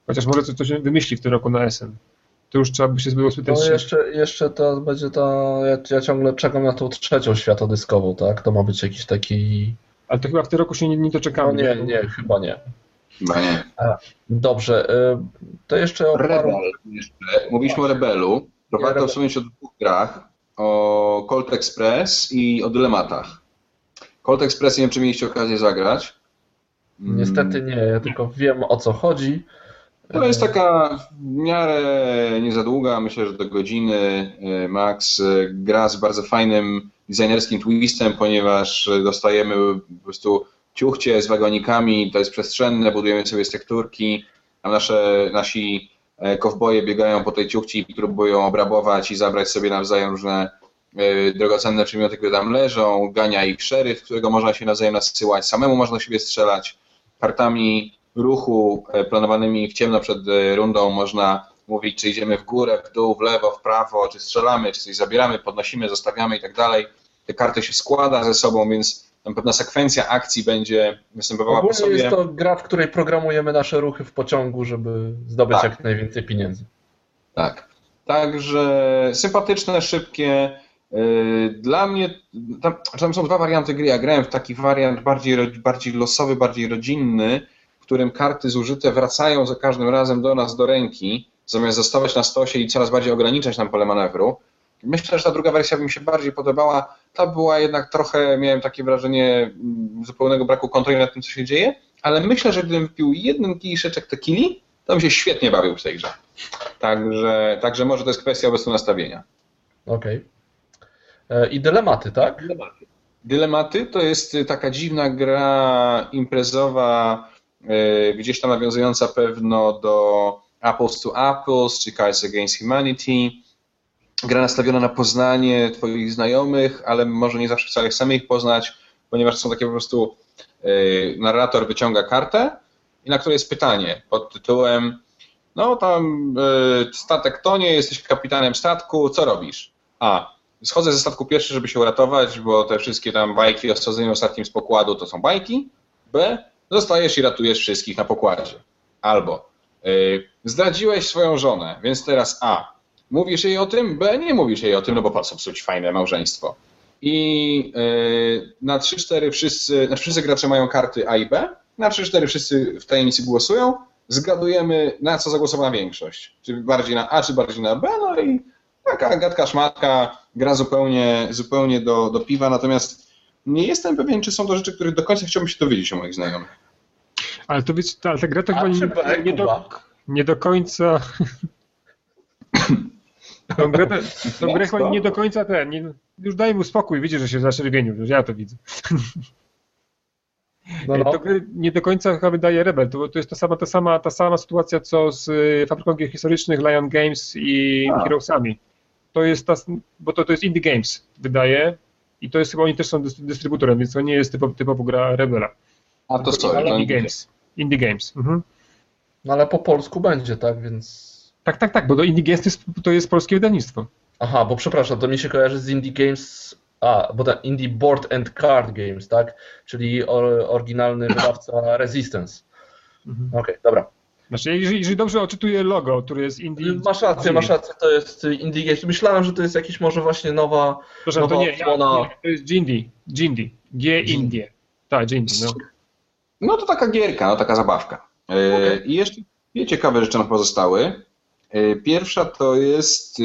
Chociaż może coś, coś wymyśli w tym roku na SN. To już trzeba by się było spytać. No jeszcze, jeszcze to będzie to. Ja, ja, ciągle czekam na tą trzecią światodyskową, tak? To ma być jakiś taki. Ale to chyba w tym roku się nie, nie doczekamy. No nie, nie, chyba nie. Chyba nie. Dobrze. Y, to jeszcze o Rebel. Paru... Jeszcze. Mówiliśmy o Rebelu. To warto wspomnieć o dwóch grach. O Colt Express i o dylematach. Colt Express nie wiem, czy mieliście okazję zagrać. Niestety nie, ja tylko wiem o co chodzi. To jest taka w miarę nie za długa, myślę, że do godziny e, max. Gra z bardzo fajnym designerskim twistem, ponieważ dostajemy po prostu ciuchcie z wagonikami, to jest przestrzenne, budujemy sobie strukturki, a nasze, nasi e, kowboje biegają po tej ciuchci i próbują obrabować i zabrać sobie nawzajem różne drogocenne przedmioty, które tam leżą, gania ich szeryf, którego można się nawzajem nasyłać, samemu można siebie strzelać. Kartami ruchu e, planowanymi w ciemno przed e, rundą można mówić, czy idziemy w górę, w dół, w lewo, w prawo, czy strzelamy, czy coś zabieramy, podnosimy, zostawiamy i tak dalej. Te karty się składa ze sobą, więc tam pewna sekwencja akcji będzie występowała Ogólnie po sobie. jest to gra, w której programujemy nasze ruchy w pociągu, żeby zdobyć tak. jak najwięcej pieniędzy. Tak. Także sympatyczne, szybkie. E, dla mnie, tam, tam są dwa warianty gry. Ja grałem w taki wariant bardziej, bardziej losowy, bardziej rodzinny, którym karty zużyte wracają za każdym razem do nas do ręki, zamiast zostawać na stosie i coraz bardziej ograniczać nam pole manewru. Myślę, że ta druga wersja by mi się bardziej podobała. Ta była jednak trochę, miałem takie wrażenie mm, zupełnego braku kontroli nad tym, co się dzieje, ale myślę, że gdybym wpił jeden kiszeczek tequili, to bym się świetnie bawił w tej grze. Także, także może to jest kwestia obecnego nastawienia. Okej. Okay. E, I dylematy, tak? Dylematy. Dylematy to jest taka dziwna gra imprezowa, E, gdzieś tam nawiązująca pewno do Apples to Apples, czy Cards Against Humanity. Gra nastawiona na poznanie Twoich znajomych, ale może nie zawsze wcale chcemy ich poznać, ponieważ są takie po prostu e, narrator wyciąga kartę i na której jest pytanie pod tytułem no tam e, statek tonie, jesteś kapitanem statku, co robisz? A. Schodzę ze statku pierwszy, żeby się uratować, bo te wszystkie tam bajki o schodzeniu ostatnim z pokładu to są bajki. B zostajesz i ratujesz wszystkich na pokładzie. Albo yy, zdradziłeś swoją żonę, więc teraz A. Mówisz jej o tym, B. Nie mówisz jej o tym, no bo po co psuć fajne małżeństwo. I yy, na 3-4 wszyscy, znaczy wszyscy gracze mają karty A i B, na 3-4 wszyscy w tajemnicy głosują zgadujemy, na co zagłosowała większość. Czy bardziej na A, czy bardziej na B, no i taka gadka szmatka, gra zupełnie, zupełnie do, do piwa, natomiast nie jestem pewien, czy są to rzeczy, których do końca chciałbym się dowiedzieć o moich znajomych. Ale to wiecie, ta, ta gra to chyba A nie, B, nie, do, nie do końca. Tą grę, to- tą grę chyba nie do końca ten. Nie, już daj mu spokój, widzisz, że się zaczerwienił, już ja to widzę. No, no. To nie do końca chyba wydaje Rebel. To, to jest ta sama, ta, sama, ta sama sytuacja, co z y, fabryką gier historycznych Lion Games i A. Heroesami. To jest ta, bo to, to jest Indie Games, wydaje. I to jest chyba, oni też są dys- dystrybutorem, więc to nie jest typowo, typowo gra Rebela. A to sorry, to Indie nie Games. Indie Games. Mhm. no ale po polsku będzie, tak, więc... Tak, tak, tak, bo to Indie Games to jest, to jest polskie wydawnictwo. Aha, bo przepraszam, to mi się kojarzy z Indie Games... A, bo ten Indie Board and Card Games, tak? Czyli or, oryginalny wydawca Resistance. Mhm. Okej, dobra. Znaczy, jeżeli, jeżeli dobrze odczytuję logo, który jest Indie... Masz rację, masz rację, to jest Indie Games. Myślałem, że to jest jakiś może właśnie nowa... Proszę, to nowa nie, ja, odsłona. nie, to jest Jindy. Jindy. G Indie. Tak, Jindy, no. No to taka gierka, no taka zabawka. E, Okej. I jeszcze dwie ciekawe rzeczy nam pozostały. E, Pierwsza to jest e,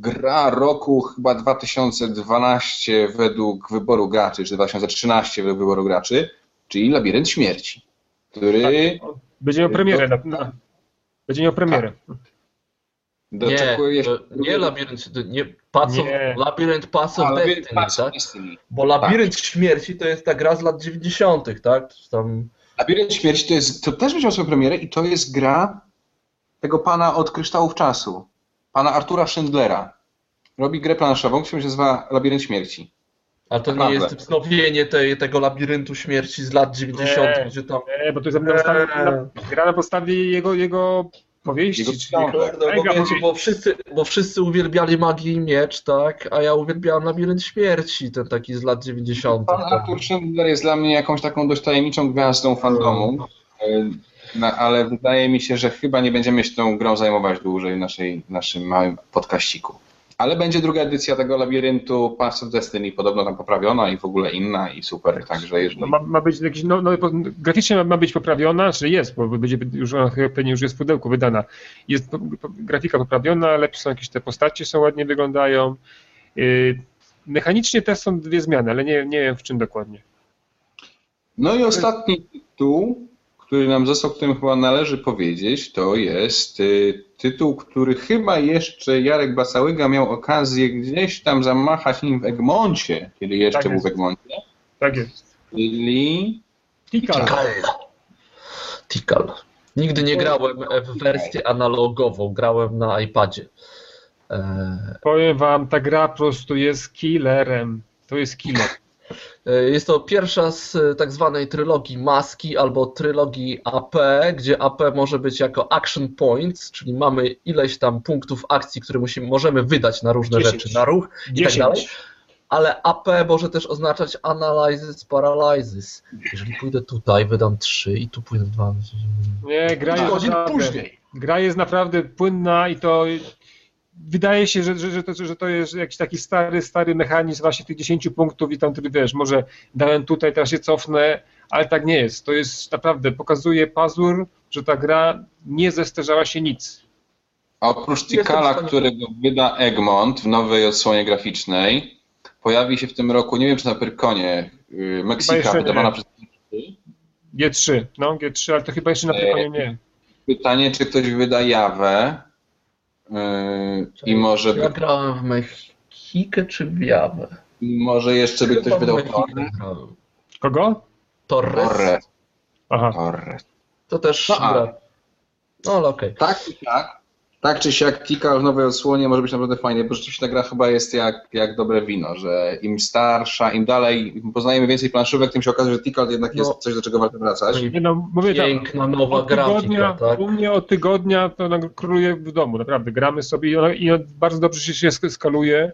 gra roku chyba 2012 według wyboru graczy, czy 2013 według wyboru graczy, czyli Labirynt Śmierci, który Będzie miał premierę. Na, na, będzie miał premierę. Nie, doczekuje to nie Labirynt, nie Path of, Nie. Labirynt Path of Destiny, Path tak? Destiny. Bo Labirynt Śmierci to jest ta gra z lat 90., tak? Tam... Labirynt Śmierci to, jest, to też będzie miał swoją premierę i to jest gra tego pana od Kryształów Czasu, pana Artura Schindlera. Robi grę planszową, która się nazywa Labirynt Śmierci. Ale to nie jest wznowienie tej, tego labiryntu śmierci z lat 90., Nie. gdzie tam. Nie, bo to jest na podstawie, na, gra na podstawie jego, jego powieści. Jego czyli mega bo, wiecie, bo, wszyscy, bo wszyscy uwielbiali magię i miecz, tak? A ja uwielbiałem labirynt śmierci, ten taki z lat 90. Pan Tak? Artur Schindler jest dla mnie jakąś taką dość tajemniczą gwiazdą fandomu, no, ale wydaje mi się, że chyba nie będziemy się tą grą zajmować dłużej w naszej, naszym małym podkaściku. Ale będzie druga edycja tego labiryntu Path of Destiny, podobno tam poprawiona i w ogóle inna i super, także jeżeli... No, ma, ma być jakiś, no, no, graficznie ma, ma być poprawiona, czy jest, bo będzie już pewnie już jest w pudełku wydana. Jest po, po, grafika poprawiona, lepsze są jakieś te postacie, są ładnie wyglądają. Yy, mechanicznie też są dwie zmiany, ale nie, nie wiem w czym dokładnie. No i ostatni tytuł, który nam został, o którym chyba należy powiedzieć, to jest y, tytuł, który chyba jeszcze Jarek Basałyga miał okazję gdzieś tam zamachać nim w Egmoncie, kiedy jeszcze Tak był w. Egmoncie, Tak jest. czyli Tikal. Tikal. Nigdy nie grałem w wersję analogową, grałem na iPadzie. Eee, Powiem wam, ta gra po prostu jest killerem. To jest killer. E, Jest to pierwsza z e, tak zwanej trylogii maski albo trylogii AP, gdzie AP może być jako action points, czyli mamy ileś tam punktów akcji, które musimy, możemy wydać na różne 10. rzeczy, na ruch i tak dalej. Ale AP może też oznaczać analysis, paralysis. Jeżeli pójdę tutaj, wydam 3 i tu pójdę 2. Nie, gra jest, Godzin naprawdę, później. gra jest naprawdę płynna i to wydaje się, że, że, że, to, że to jest jakiś taki stary, stary mechanizm właśnie tych 10 punktów i tam, który wiesz, może dałem tutaj, teraz się cofnę, ale tak nie jest. To jest naprawdę, pokazuje pazur, że ta gra nie zestarzała się nic. A oprócz Tikala, którego wyda Egmont w nowej odsłonie graficznej, pojawi się w tym roku, nie wiem czy na Pyrkonie, y, Meksyka, wydawana przez... G3, no G3, ale to chyba jeszcze na E, pewno nie. Pytanie, czy ktoś wyda Jawę y, i może, Ja by, grałem w Mechikę czy w Jawę? może jeszcze by ktoś wydał Torres. Kogo? Torres? Torres. Aha. Torres. To też No, a- gra. No ale okej. Tak czy siak, tak czy siak Tikal w nowej odsłonie może być naprawdę fajnie, bo rzeczywiście ta gra chyba jest jak, jak dobre wino, że im starsza, im dalej poznajemy więcej planszówek, tym się okazuje, że Tikal jednak jest No. coś, do czego warto wracać. Nie no, mówię tak, Piękna nowa tygodnia, grafika, tak? U mnie od tygodnia to ona króluje w domu, naprawdę. Gramy sobie i ona, i ona bardzo dobrze się, się sk- skaluje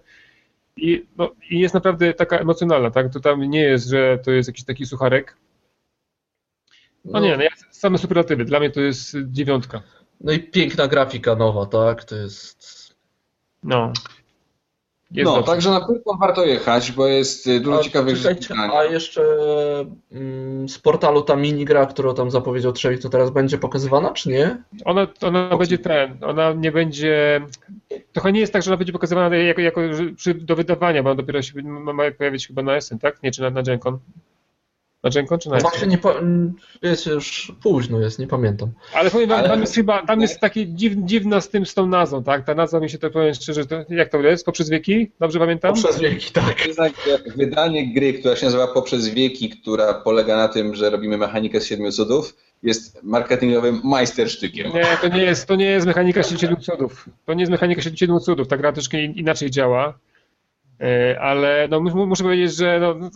i, no, i jest naprawdę taka emocjonalna, tak? To tam nie jest, że to jest jakiś taki sucharek. No, nie, no ja, same superlatywy. Dla mnie to jest dziewiątka. No i piękna grafika nowa, tak? To jest. No. Jest no, dobrze. także na Pyrkon warto jechać, bo jest y, dużo A, ciekawych rzeczy. A jeszcze mm, z portalu ta minigra, którą tam zapowiedział Trzewik, to teraz będzie pokazywana, czy nie? Ona, ona będzie ten, ona nie będzie. Trochę nie jest tak, że ona będzie pokazywana jako, jako do wydawania, bo ona dopiero się ma, ma pojawić chyba na SN, tak? Nie, czy na, na Gencon? Na Gencon czy na No właśnie nie pa- wiecie, już późno jest, nie pamiętam. Ale powiem wam, Ale- tam jest chyba, tam jest takie dziw, dziwna z tym, z tą nazwą, tak? Ta nazwa mi się to powiem szczerze, to, jak to jest? Poprzez wieki? Dobrze pamiętam? Przez wieki, tak. Wydanie gry, która się nazywa Poprzez Wieki, która polega na tym, że robimy mechanikę z siedmiu cudów, jest marketingowym majstersztykiem. Nie, to nie jest, to nie jest mechanika siedmiu cudów. To nie jest mechanika siedmiu cudów, ta gra troszkę in- inaczej działa. E, Ale no, mu- muszę powiedzieć, że no,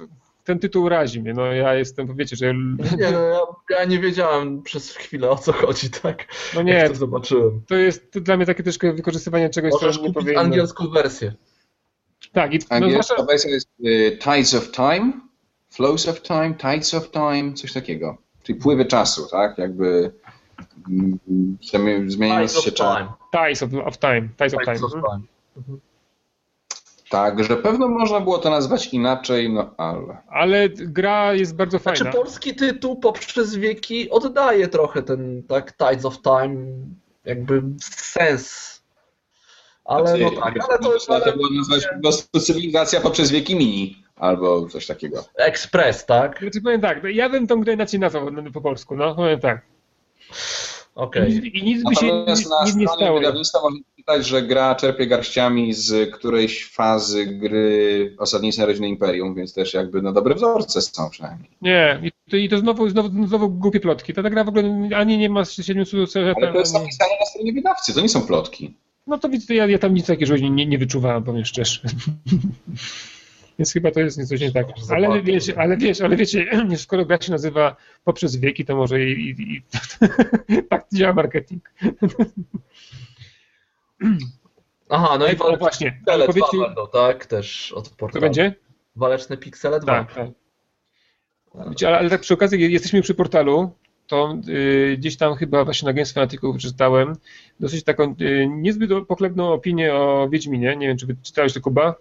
ten tytuł razi mnie. No, ja jestem, wiecie, że. Nie, no, ja, ja nie wiedziałem przez chwilę o co chodzi, tak? No Jak nie, to zobaczyłem. to jest to dla mnie takie troszkę wykorzystywanie czegoś, Możesz co nie kupić powinno. angielską wersję. Tak, i no, Angielska zwłaszcza, wersja jest y, Tides of Time, Flows of Time, Tides of Time, coś takiego. Czyli pływy czasu, tak? Jakby mm, zmi- zmieniając Tides się czas. Time. Ties of, of Time. Ties of Time. Tides of mhm. Tak, że pewno można było to nazwać inaczej, no ale. Ale gra jest bardzo fajna. Znaczy polski tytuł poprzez wieki oddaje trochę ten tak Tides of Time jakby sens. Ale Znaczy, no tak, ale to jest można to było nazwać po prostu cywilizacja poprzez wieki mini, albo coś takiego. ekspres, tak? Znaczy powiem tak, no ja bym tą grę inaczej nazwał no, po polsku, no powiem tak. Okej. I, I nic by się Natomiast na nic nie stronie wydawnictwa można czytać, że gra czerpie garściami z którejś fazy gry Osadnicy Narodziny Imperium, więc też jakby no dobre wzorce są przynajmniej. Nie, i to, i to znowu, znowu, znowu głupie plotki. Ta, ta gra w ogóle ani nie ma siedmiu cudów, Ale to jest ani... napisane na stronie wydawcy, to nie są plotki. No to widzę, ja, ja tam nic takiego nie, nie, nie wyczuwałem, powiem szczerze. Więc chyba to jest coś nie tak. Ale wiesz, ale wiesz, ale wiecie, skoro gra się nazywa poprzez wieki, to może i, i, i tak działa marketing. Aha, no i waleczne właśnie, piksele 2 powiedzcie, będą, tak? Też od to portalu. będzie? Waleczne piksele 2. Tak, tak. Wiecie, ale, ale tak przy okazji, jesteśmy przy portalu, to y, gdzieś tam chyba właśnie na Games Fanaticu czytałem dosyć taką y, niezbyt pochlebną opinię o Wiedźminie. Nie wiem, czy czytałeś to, Kuba?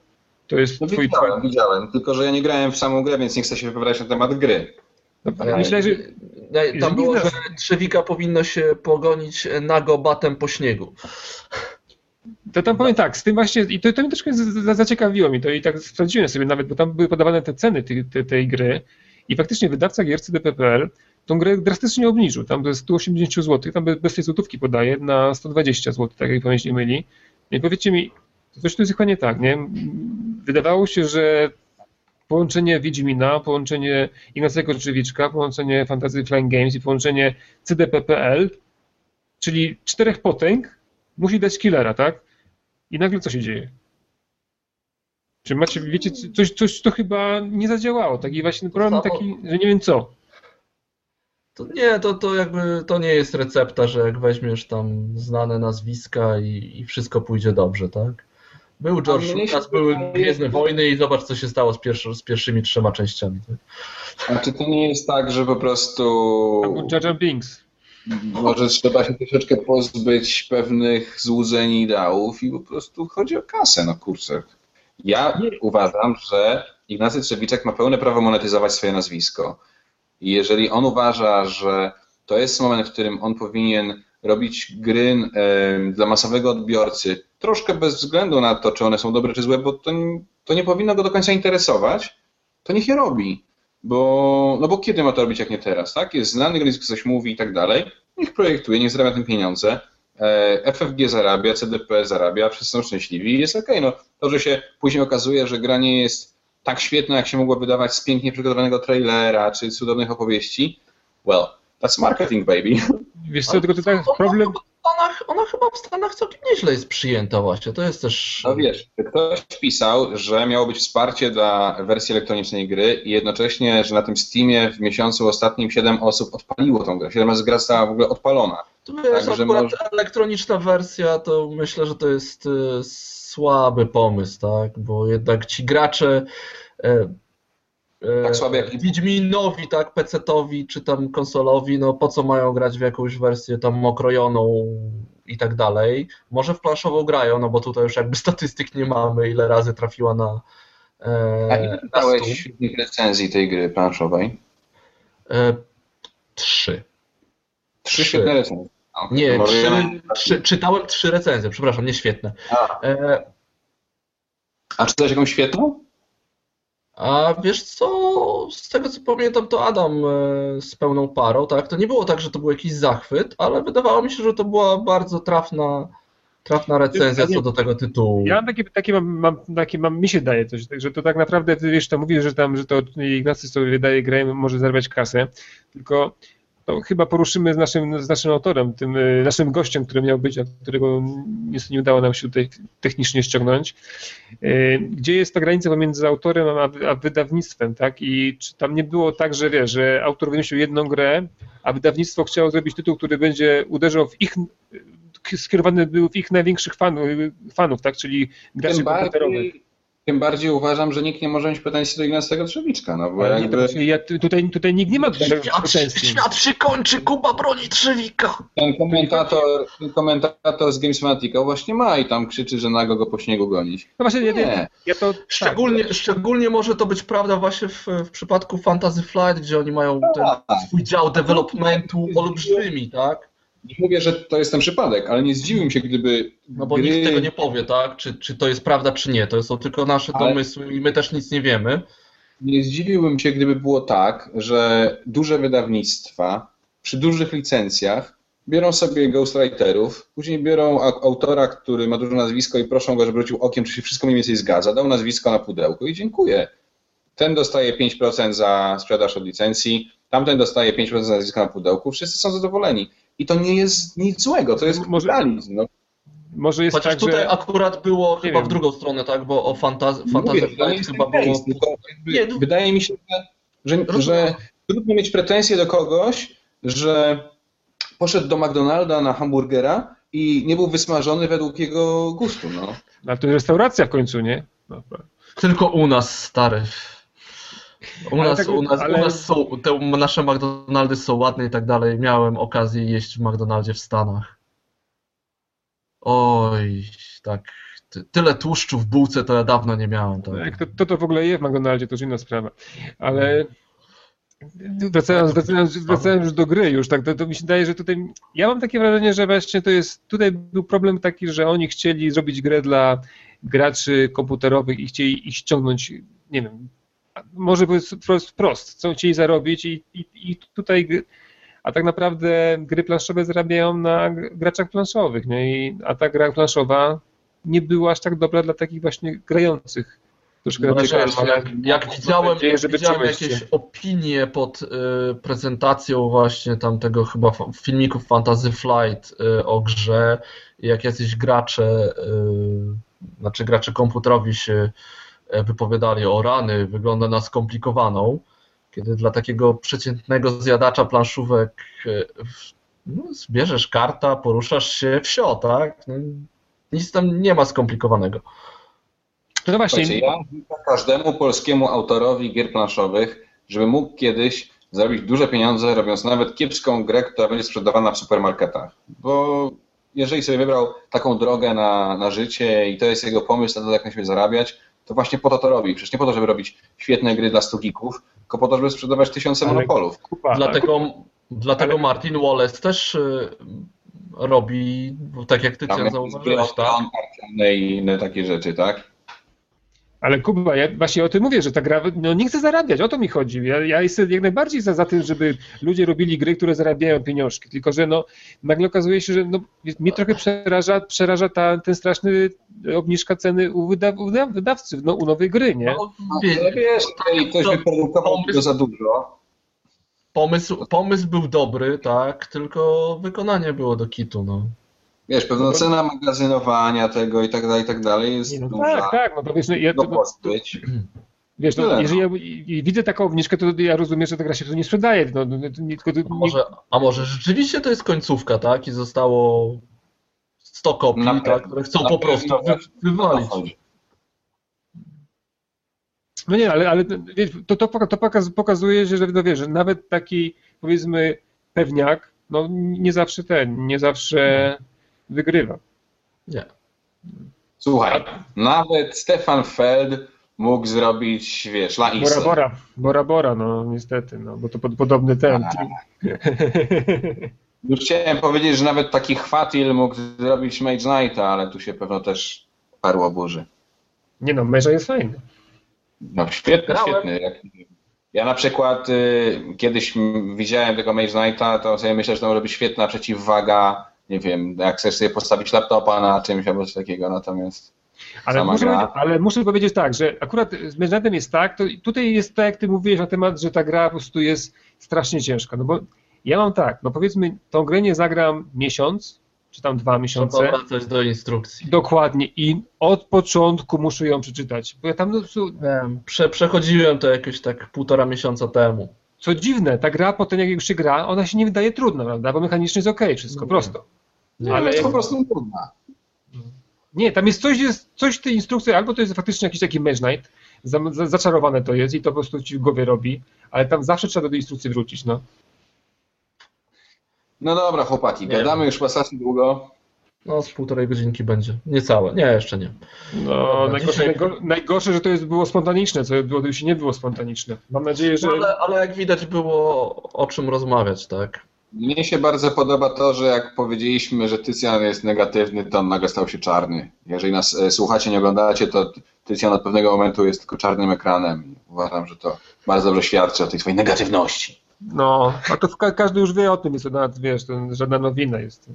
To jest No twój... widziałem, widziałem, tylko że ja nie grałem w samą grę, więc nie chcę się wypowiadać na temat gry. twój... Myślę, że... Tam było, że Trzewika powinno się pogonić nago batem po śniegu. To tam powiem tak, z tym właśnie, i to, to mnie troszkę zaciekawiło mi to i tak sprawdziłem sobie nawet, bo tam były podawane te ceny tej, tej, tej gry i faktycznie wydawca gier CDPPL tą grę drastycznie obniżył, tam do 180 zł, tam bez- bez tej złotówki podaje, na 120 zł, tak jak pamięć nie myli. I powiedzcie mi, coś tu jest chyba nie tak, nie? Wydawało się, że połączenie Wiedźmina, połączenie Ignacego Drzewiczka, połączenie Fantasy Flying Games i połączenie CDPPL, czyli czterech potęg, musi dać killera, tak? I nagle co się dzieje? Czy macie, wiecie, coś, coś to chyba nie zadziałało, taki właśnie problem taki, że nie wiem co. To nie, to, to jakby to nie jest recepta, że jak weźmiesz tam znane nazwiska i, i wszystko pójdzie dobrze, tak? Był George Lucas, były Gwiezdne Wojny i zobacz, co się stało z, pierwszy, z pierwszymi trzema częściami. Tak? A czy to nie jest tak, że po prostu Albo Jar Jar Binks. może trzeba się troszeczkę pozbyć pewnych złudzeń i ideałów i po prostu chodzi o kasę, no kurczę. Ja Nie. uważam, że Ignacy Trzewiczek ma pełne prawo monetyzować swoje nazwisko. I jeżeli on uważa, że to jest moment, w którym on powinien robić gry dla masowego odbiorcy, troszkę bez względu na to, czy one są dobre czy złe, bo to, to nie powinno go do końca interesować, to niech je robi. Bo, no bo kiedy ma to robić, jak nie teraz, tak? Jest znany, gdy coś mówi i tak dalej. Niech projektuje, niech zarabia tym pieniądze. E, FFG zarabia, CDP zarabia, wszyscy są szczęśliwi i jest okej. No, to, że się później okazuje, że gra nie jest tak świetna, jak się mogło wydawać z pięknie przygotowanego trailera czy cudownych opowieści, well, that's marketing, baby. Wiesz co, tylko to tak Ona, problem, chyba w Stanach, ona chyba w Stanach całkiem nieźle jest przyjęta właśnie, to jest też... No wiesz, ktoś pisał, że miało być wsparcie dla wersji elektronicznej gry i jednocześnie, że na tym Steamie w miesiącu ostatnim 7 osób odpaliło tą grę. 7 razy gra została w ogóle odpalona. Tu wiesz, tak, że akurat może- elektroniczna wersja to myślę, że to jest e, słaby pomysł, tak? Bo jednak ci gracze e, Tak słaby jak i- Wiedźminowi, tak, PC-towi czy tam konsolowi, no po co mają grać w jakąś wersję tam okrojoną i tak dalej. Może w planszową grają, no bo tutaj już jakby statystyk nie mamy, ile razy trafiła na, e, A ile czytałeś recenzji tej gry planszowej? E, trzy. Trzy świetne recenzje. No, Nie, może trzy, ja- trzy, czytałem trzy recenzje, przepraszam, nie świetne. A, E, a czytałeś jakąś świetną? A wiesz co, z tego co pamiętam, to Adam e, z pełną parą, tak? To nie było tak, że to był jakiś zachwyt, ale wydawało mi się, że to była bardzo trafna, trafna recenzja co do tego tytułu. Ja mam takie, takie, mam, mam, takie mam, mi się daje coś, że to tak naprawdę, ty wiesz, to mówisz, że tam, że to Ignacy sobie wydaje grę, może zarabiać kasę, tylko to chyba poruszymy z naszym, z naszym autorem, tym y, naszym gościem, który miał być, a którego niestety nie udało nam się tutaj technicznie ściągnąć. Y, Gdzie jest ta granica pomiędzy autorem a, a wydawnictwem, tak? I czy tam nie było tak, że wiesz, że autor wymyślił jedną grę, a wydawnictwo chciało zrobić tytuł, który będzie uderzał w ich skierowany był w ich największych fanów, fanów tak? Czyli graczy komputerowych. Tym bardziej uważam, że nikt nie może mieć pretensji do Ignacego Trzewiczka, no bo Ale nie, jakby to, ja, tutaj, tutaj nikt nie ma Świat, pretensji. świat się kończy, Kuba broni Trzewika. ten komentator, ten komentator z Gamesmatica właśnie ma i tam krzyczy, że nago go po śniegu gonić. No właśnie, ja, Nie. ja to Szczególnie, szczególnie może to być prawda właśnie w, w przypadku Fantasy Flight, gdzie oni mają ten Tak. swój dział developmentu olbrzymi, tak? Nie mówię, że to jest ten przypadek, ale nie zdziwiłbym się, gdyby No bo gry... nikt tego nie powie, tak? Czy, czy to jest prawda, czy nie. To są tylko nasze Ale- domysły i my też nic nie wiemy. Nie zdziwiłbym się, gdyby było tak, że duże wydawnictwa przy dużych licencjach biorą sobie ghostwriterów, później biorą autora, który ma duże nazwisko i proszą go, żeby rzucił okiem, czy się wszystko mniej więcej zgadza, dał nazwisko na pudełku i dziękuję. Ten dostaje 5% za sprzedaż od licencji, tamten dostaje 5% za nazwisko na pudełku, wszyscy są zadowoleni. I to nie jest nic złego, to jest Może- kapitalizm. No. może jest Chociaż tak, tutaj że... akurat było chyba wiem. w drugą stronę, tak? Bo o fantaz Mówię, Fantasy to nie Flight jest chyba case, było... Nie, no- Wydaje mi się, że, że, że trudno mieć pretensje do kogoś, że poszedł do McDonalda na hamburgera i nie był wysmażony według jego gustu. No. Ale to jest restauracja w końcu, nie? No, Tylko u nas, stary. U nas, tak- u nas, ale- u nas są, te nasze McDonaldy są ładne i tak dalej. Miałem okazję jeść w McDonaldzie w Stanach. Oj, tak. ty- Tyle tłuszczu w bułce to ja dawno nie miałem. Tak. Jak to, to to w ogóle je w McDonaldzie, to już inna sprawa. Ale wracając, wracając, wracając już do gry już, tak, to, to mi się wydaje, że tutaj, ja mam takie wrażenie, że właśnie to jest, tutaj był problem taki, że oni chcieli zrobić grę dla graczy komputerowych i chcieli ich ściągnąć, nie wiem, może powiedz wprost, co chcieli zarobić i, i, i tutaj, a tak naprawdę gry planszowe zarabiają na graczach planszowych, nie? I, a ta gra planszowa nie była aż tak dobra dla takich właśnie grających. Troszkę No, wiesz, jak, jak widziałem, nadzieję, widziałem jakieś opinie pod y, prezentacją właśnie tamtego chyba fa- filmików Fantasy Flight y, o grze, jak jacyś gracze, y, znaczy gracze komputerowi się wypowiadali o rany, wygląda na skomplikowaną, kiedy dla takiego przeciętnego zjadacza planszówek w- no, zbierzesz karta, poruszasz się wsio, tak? No, nic tam nie ma skomplikowanego. No właśnie, ja każdemu polskiemu autorowi gier planszowych, żeby mógł kiedyś zarobić duże pieniądze, robiąc nawet kiepską grę, która będzie sprzedawana w supermarketach. Bo jeżeli sobie wybrał taką drogę na, na życie i to jest jego pomysł na to, jak na siebie zarabiać, to właśnie po to to robi. Przecież nie po to, żeby robić świetne gry dla stugików, tylko po to, żeby sprzedawać tysiące Ale- monopolów. kupa, Dlatego, dlatego Ale- Martin Wallace też y, robi, tak jak ty Cię zauważyłeś, tak? inne takie rzeczy, tak? Ale Kuba, ja właśnie o tym mówię, że ta gra, no nie chcę zarabiać, o to mi chodzi. Ja, ja jestem jak najbardziej za, za tym, żeby ludzie robili gry, które zarabiają pieniążki, tylko że no nagle okazuje się, że no, mnie trochę przeraża, przeraża ta, ten straszny obniżka ceny u, wyda, u wyda- wydawcy no, u nowej gry, nie? No, Ale wiesz, ktoś to- wyprodukował pomysł- tego za dużo, pomysł, pomysł był dobry, tak, tylko wykonanie było do kitu, no. Wiesz, pewna cena magazynowania tego i tak dalej, i tak dalej jest Nie, no duża. tak, tak, no to wiesz, no, ja, No to, pozbyć. wiesz, no, no. jeżeli ja widzę taką obniżkę, to ja rozumiem, że ta gra się tu nie sprzedaje. No, no, to nie, tylko, to A nie, może, a może rzeczywiście to jest końcówka, tak, i zostało 100 kopii, Na tak, które chcą po prostu wy, wywalić. No nie, ale, ale wiesz, to, to, to pokaz, pokazuje, że, no wiesz, że nawet taki powiedzmy pewniak, no nie zawsze ten, nie zawsze wygrywa. Nie. Słuchaj, nawet Stefan Feld mógł zrobić, wiesz, La Bora. Bora, Bora Bora, no niestety, no, bo to pod, podobny ten. Już chciałem powiedzieć, że nawet taki Chwatil mógł zrobić Mage Knighta, ale tu się pewno też parło burzy. Nie no, męża jest fajny. No świetny, świetny. Ja na przykład y, kiedyś widziałem tego Mage Knighta, to sobie myślę, że to może być świetna przeciwwaga, nie wiem, jak chcesz sobie postawić laptopa na czymś albo coś takiego, natomiast Ale Sama muszę, gra. powiedzieć- ale muszę powiedzieć tak, że akurat z Mężnatem jest tak, to tutaj jest tak, jak ty mówiłeś na temat, że ta gra po prostu jest strasznie ciężka. No bo ja mam tak, no powiedzmy, tą grę nie zagram miesiąc, czy tam dwa miesiące. Trzeba wracać do instrukcji. Dokładnie. I od początku muszę ją przeczytać. Bo ja tam, no, su- Wiem, Prze, przechodziłem to jakieś tak półtora miesiąca temu. Co dziwne, ta gra potem jak już się gra, ona się nie wydaje trudna, prawda? Bo mechanicznie jest okej, wszystko No. prosto. nie, Ale jest po prostu trudna. Nie, tam jest coś, jest coś w tej instrukcji, albo to jest faktycznie jakiś taki Mage Knight, za, za, zaczarowane to jest i to po prostu ci w głowie robi, ale tam zawsze trzeba do tej instrukcji wrócić, no. No dobra, chłopaki, Nie gadamy wiem. już pasasy długo. No z półtorej godzinki będzie. Niecałe. Nie, jeszcze nie. No, najgorsze, najgorsze, że to jest, było spontaniczne, co było, już nie było spontaniczne. Mam nadzieję, że... No, ale, ale jak widać było o czym rozmawiać, tak? Mnie się bardzo podoba to, że jak powiedzieliśmy, że Tycjan jest negatywny, to on nagle stał się czarny. Jeżeli nas e, słuchacie, nie oglądacie, to Tycjan od pewnego momentu jest tylko czarnym ekranem. Uważam, że to bardzo dobrze świadczy o tej swojej negatywności. No, a to ka- każdy już wie o tym, jest to nawet, wiesz, to żadna nowina jest.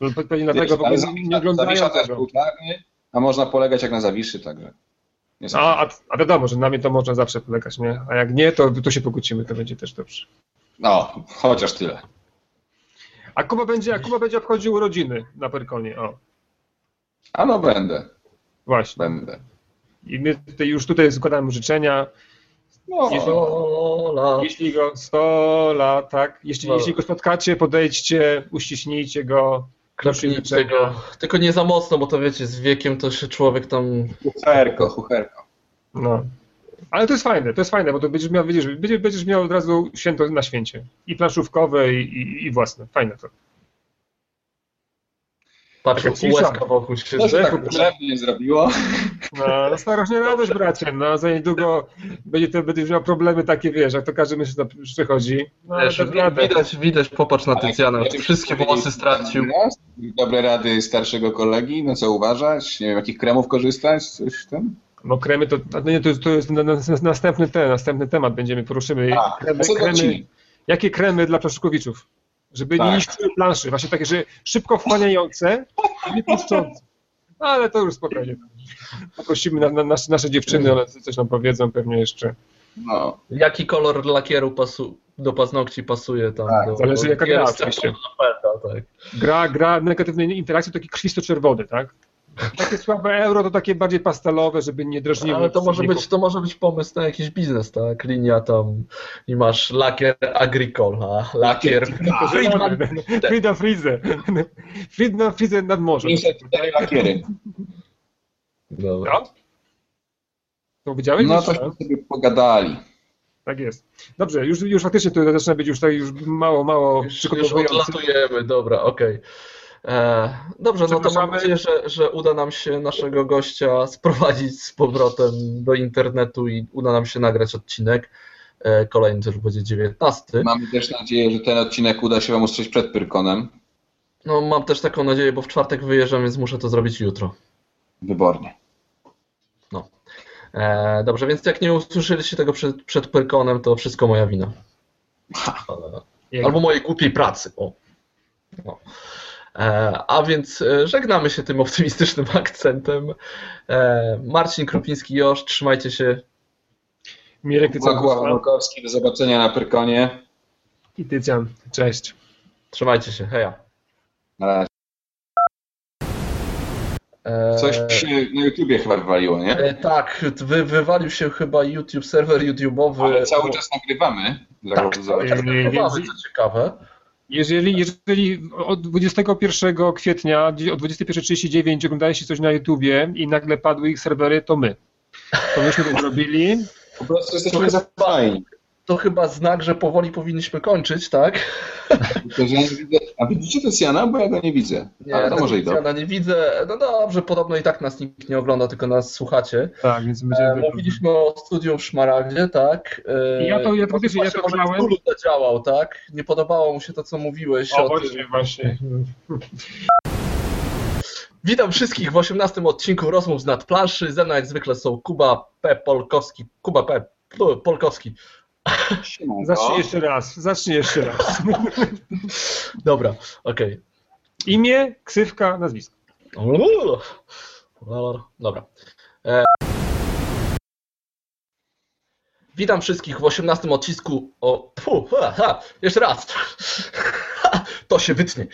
No, pe- Pewnie dlatego w ogóle Ale nie, oglądają Zawisza też był czarny, a można polegać jak na Zawiszy, także. A, a, a wiadomo, że na mnie to można zawsze polegać, nie? A jak nie, to, to się pokłócimy, to będzie też dobrze. No, chociaż tyle. A Kuba będzie, a Kuba będzie obchodził urodziny na Perkonie, o, A no będę, właśnie. będę. I my tutaj, już tutaj składamy życzenia. No, Jeśli- go 100 lat, tak? Jeśli, No. jeśli go spotkacie, podejdźcie, uściśnijcie go. Klepnijcie go. Tylko nie za mocno, bo to wiecie, z wiekiem to się człowiek tam... chucherko, chucherko. No. Ale to jest fajne, to jest fajne, bo to będziesz miał, będziesz, będziesz miał od razu święto na święcie. I planszówkowe, i, i, i własne. Fajne to. Patrz, łezka wokół się zdechł. tak potrzebnie zrobiło. No, no starośnie radość, bracie. No, za niedługo będzie to, będziesz miał problemy takie, wiesz, jak to każdy mężczyzna przechodzi. No, Wiesz, widać, widać, popatrz na Tycjana, wszystkie włosy stracił. Dobre rady starszego kolegi, no co uważać? Nie wiem, jakich kremów korzystać? Coś tam? No kremy to, no nie, to, jest- to jest na, na, następny, ten, następny temat, będziemy poruszymy. A, kremy, kremy, jakie kremy dla planszówkowiczów? Żeby Tak. nie niszczyły planszy, właśnie takie, że szybko wchłaniające nie puszczące. No, ale to już spokojnie. Poprosimy na, na, nasze, nasze dziewczyny, one coś nam powiedzą pewnie jeszcze. No. Jaki kolor lakieru pasu, do paznokci pasuje tam? Tak, do, zależy do jaka gra oczywiście. Tak. Gra, gra negatywnej interakcji to taki krwisto-czerwony, tak? Takie słabe euro to takie bardziej pastelowe, żeby nie drażniły. Ale to może, być, to może być pomysł na jakiś biznes, tak? Linia tam i masz lakier agricole, a lakier... To Friedman, Frida Frize. Friedman Frize nad morzem. 504 lakiery. Dobra. No? To widziałeś? No to sobie pogadali. Tak jest. Dobrze, już, już faktycznie to zaczyna być już tak już mało, mało Już, już odlatujemy, dobra, okej. E, Dobrze, no to mam nadzieję, że, że uda nam się naszego gościa sprowadzić z powrotem do internetu i uda nam się nagrać odcinek. E, Kolejny też będzie 19. Mamy też nadzieję, że ten odcinek uda się Wam usłyszeć przed Pyrkonem. No mam też taką nadzieję, bo w czwartek wyjeżdżam, więc muszę to zrobić jutro. Wybornie. E, Dobrze, więc jak nie usłyszeliście tego przed, przed Pyrkonem, to wszystko moja wina. E, Jak- Albo mojej głupiej pracy. O. No. E, a więc e, żegnamy się tym optymistycznym akcentem. E, Marcin Krupiński-Josz, trzymajcie się. Mirek Tycjan do zobaczenia na Pyrkonie. i Tycjan. Cześć. Trzymajcie się. Heja. Na razie. Coś się na YouTubie chyba wywaliło, nie? e, tak, wy, wywalił się chyba YouTube, serwer YouTube'owy. Ale cały czas nagrywamy. Tak, cały czas Yy, nagrywamy, więc- co ciekawe. Jeżeli, jeżeli od 21 kwietnia o 21.39 oglądaliście coś na YouTubie i nagle padły ich serwery, to my. To myśmy to zrobili. Po prostu jesteśmy za fajni. To chyba znak, że powoli powinniśmy kończyć, tak? Tylko, że ja nie widzę. A widzicie Tysjana? Bo ja go nie widzę. Ale to może i ja dobrze. nie widzę. No dobrze, podobno i tak nas nikt nie ogląda, tylko nas słuchacie. Tak, więc E, będziemy... Mówiliśmy o studium w Szmaragdzie, tak? E, Ja to- ja to no wiesz, ja właśnie to grałem. Zadziałał, tak? Nie podobało mu się to, co mówiłeś O, o tym. właśnie, właśnie. Witam wszystkich w 18 odcinku Rozmów z nadplanszy. Ze mną jak zwykle są Kuba P. Polkowski. Kuba. P- Polkowski. Zacznij jeszcze raz, zacznij jeszcze raz. Dobra, okej. Imię, ksywka, nazwisko. Dobra. E... Witam wszystkich w 18 odcisku o... Pu, ha, ha, jeszcze raz. To się wytnie.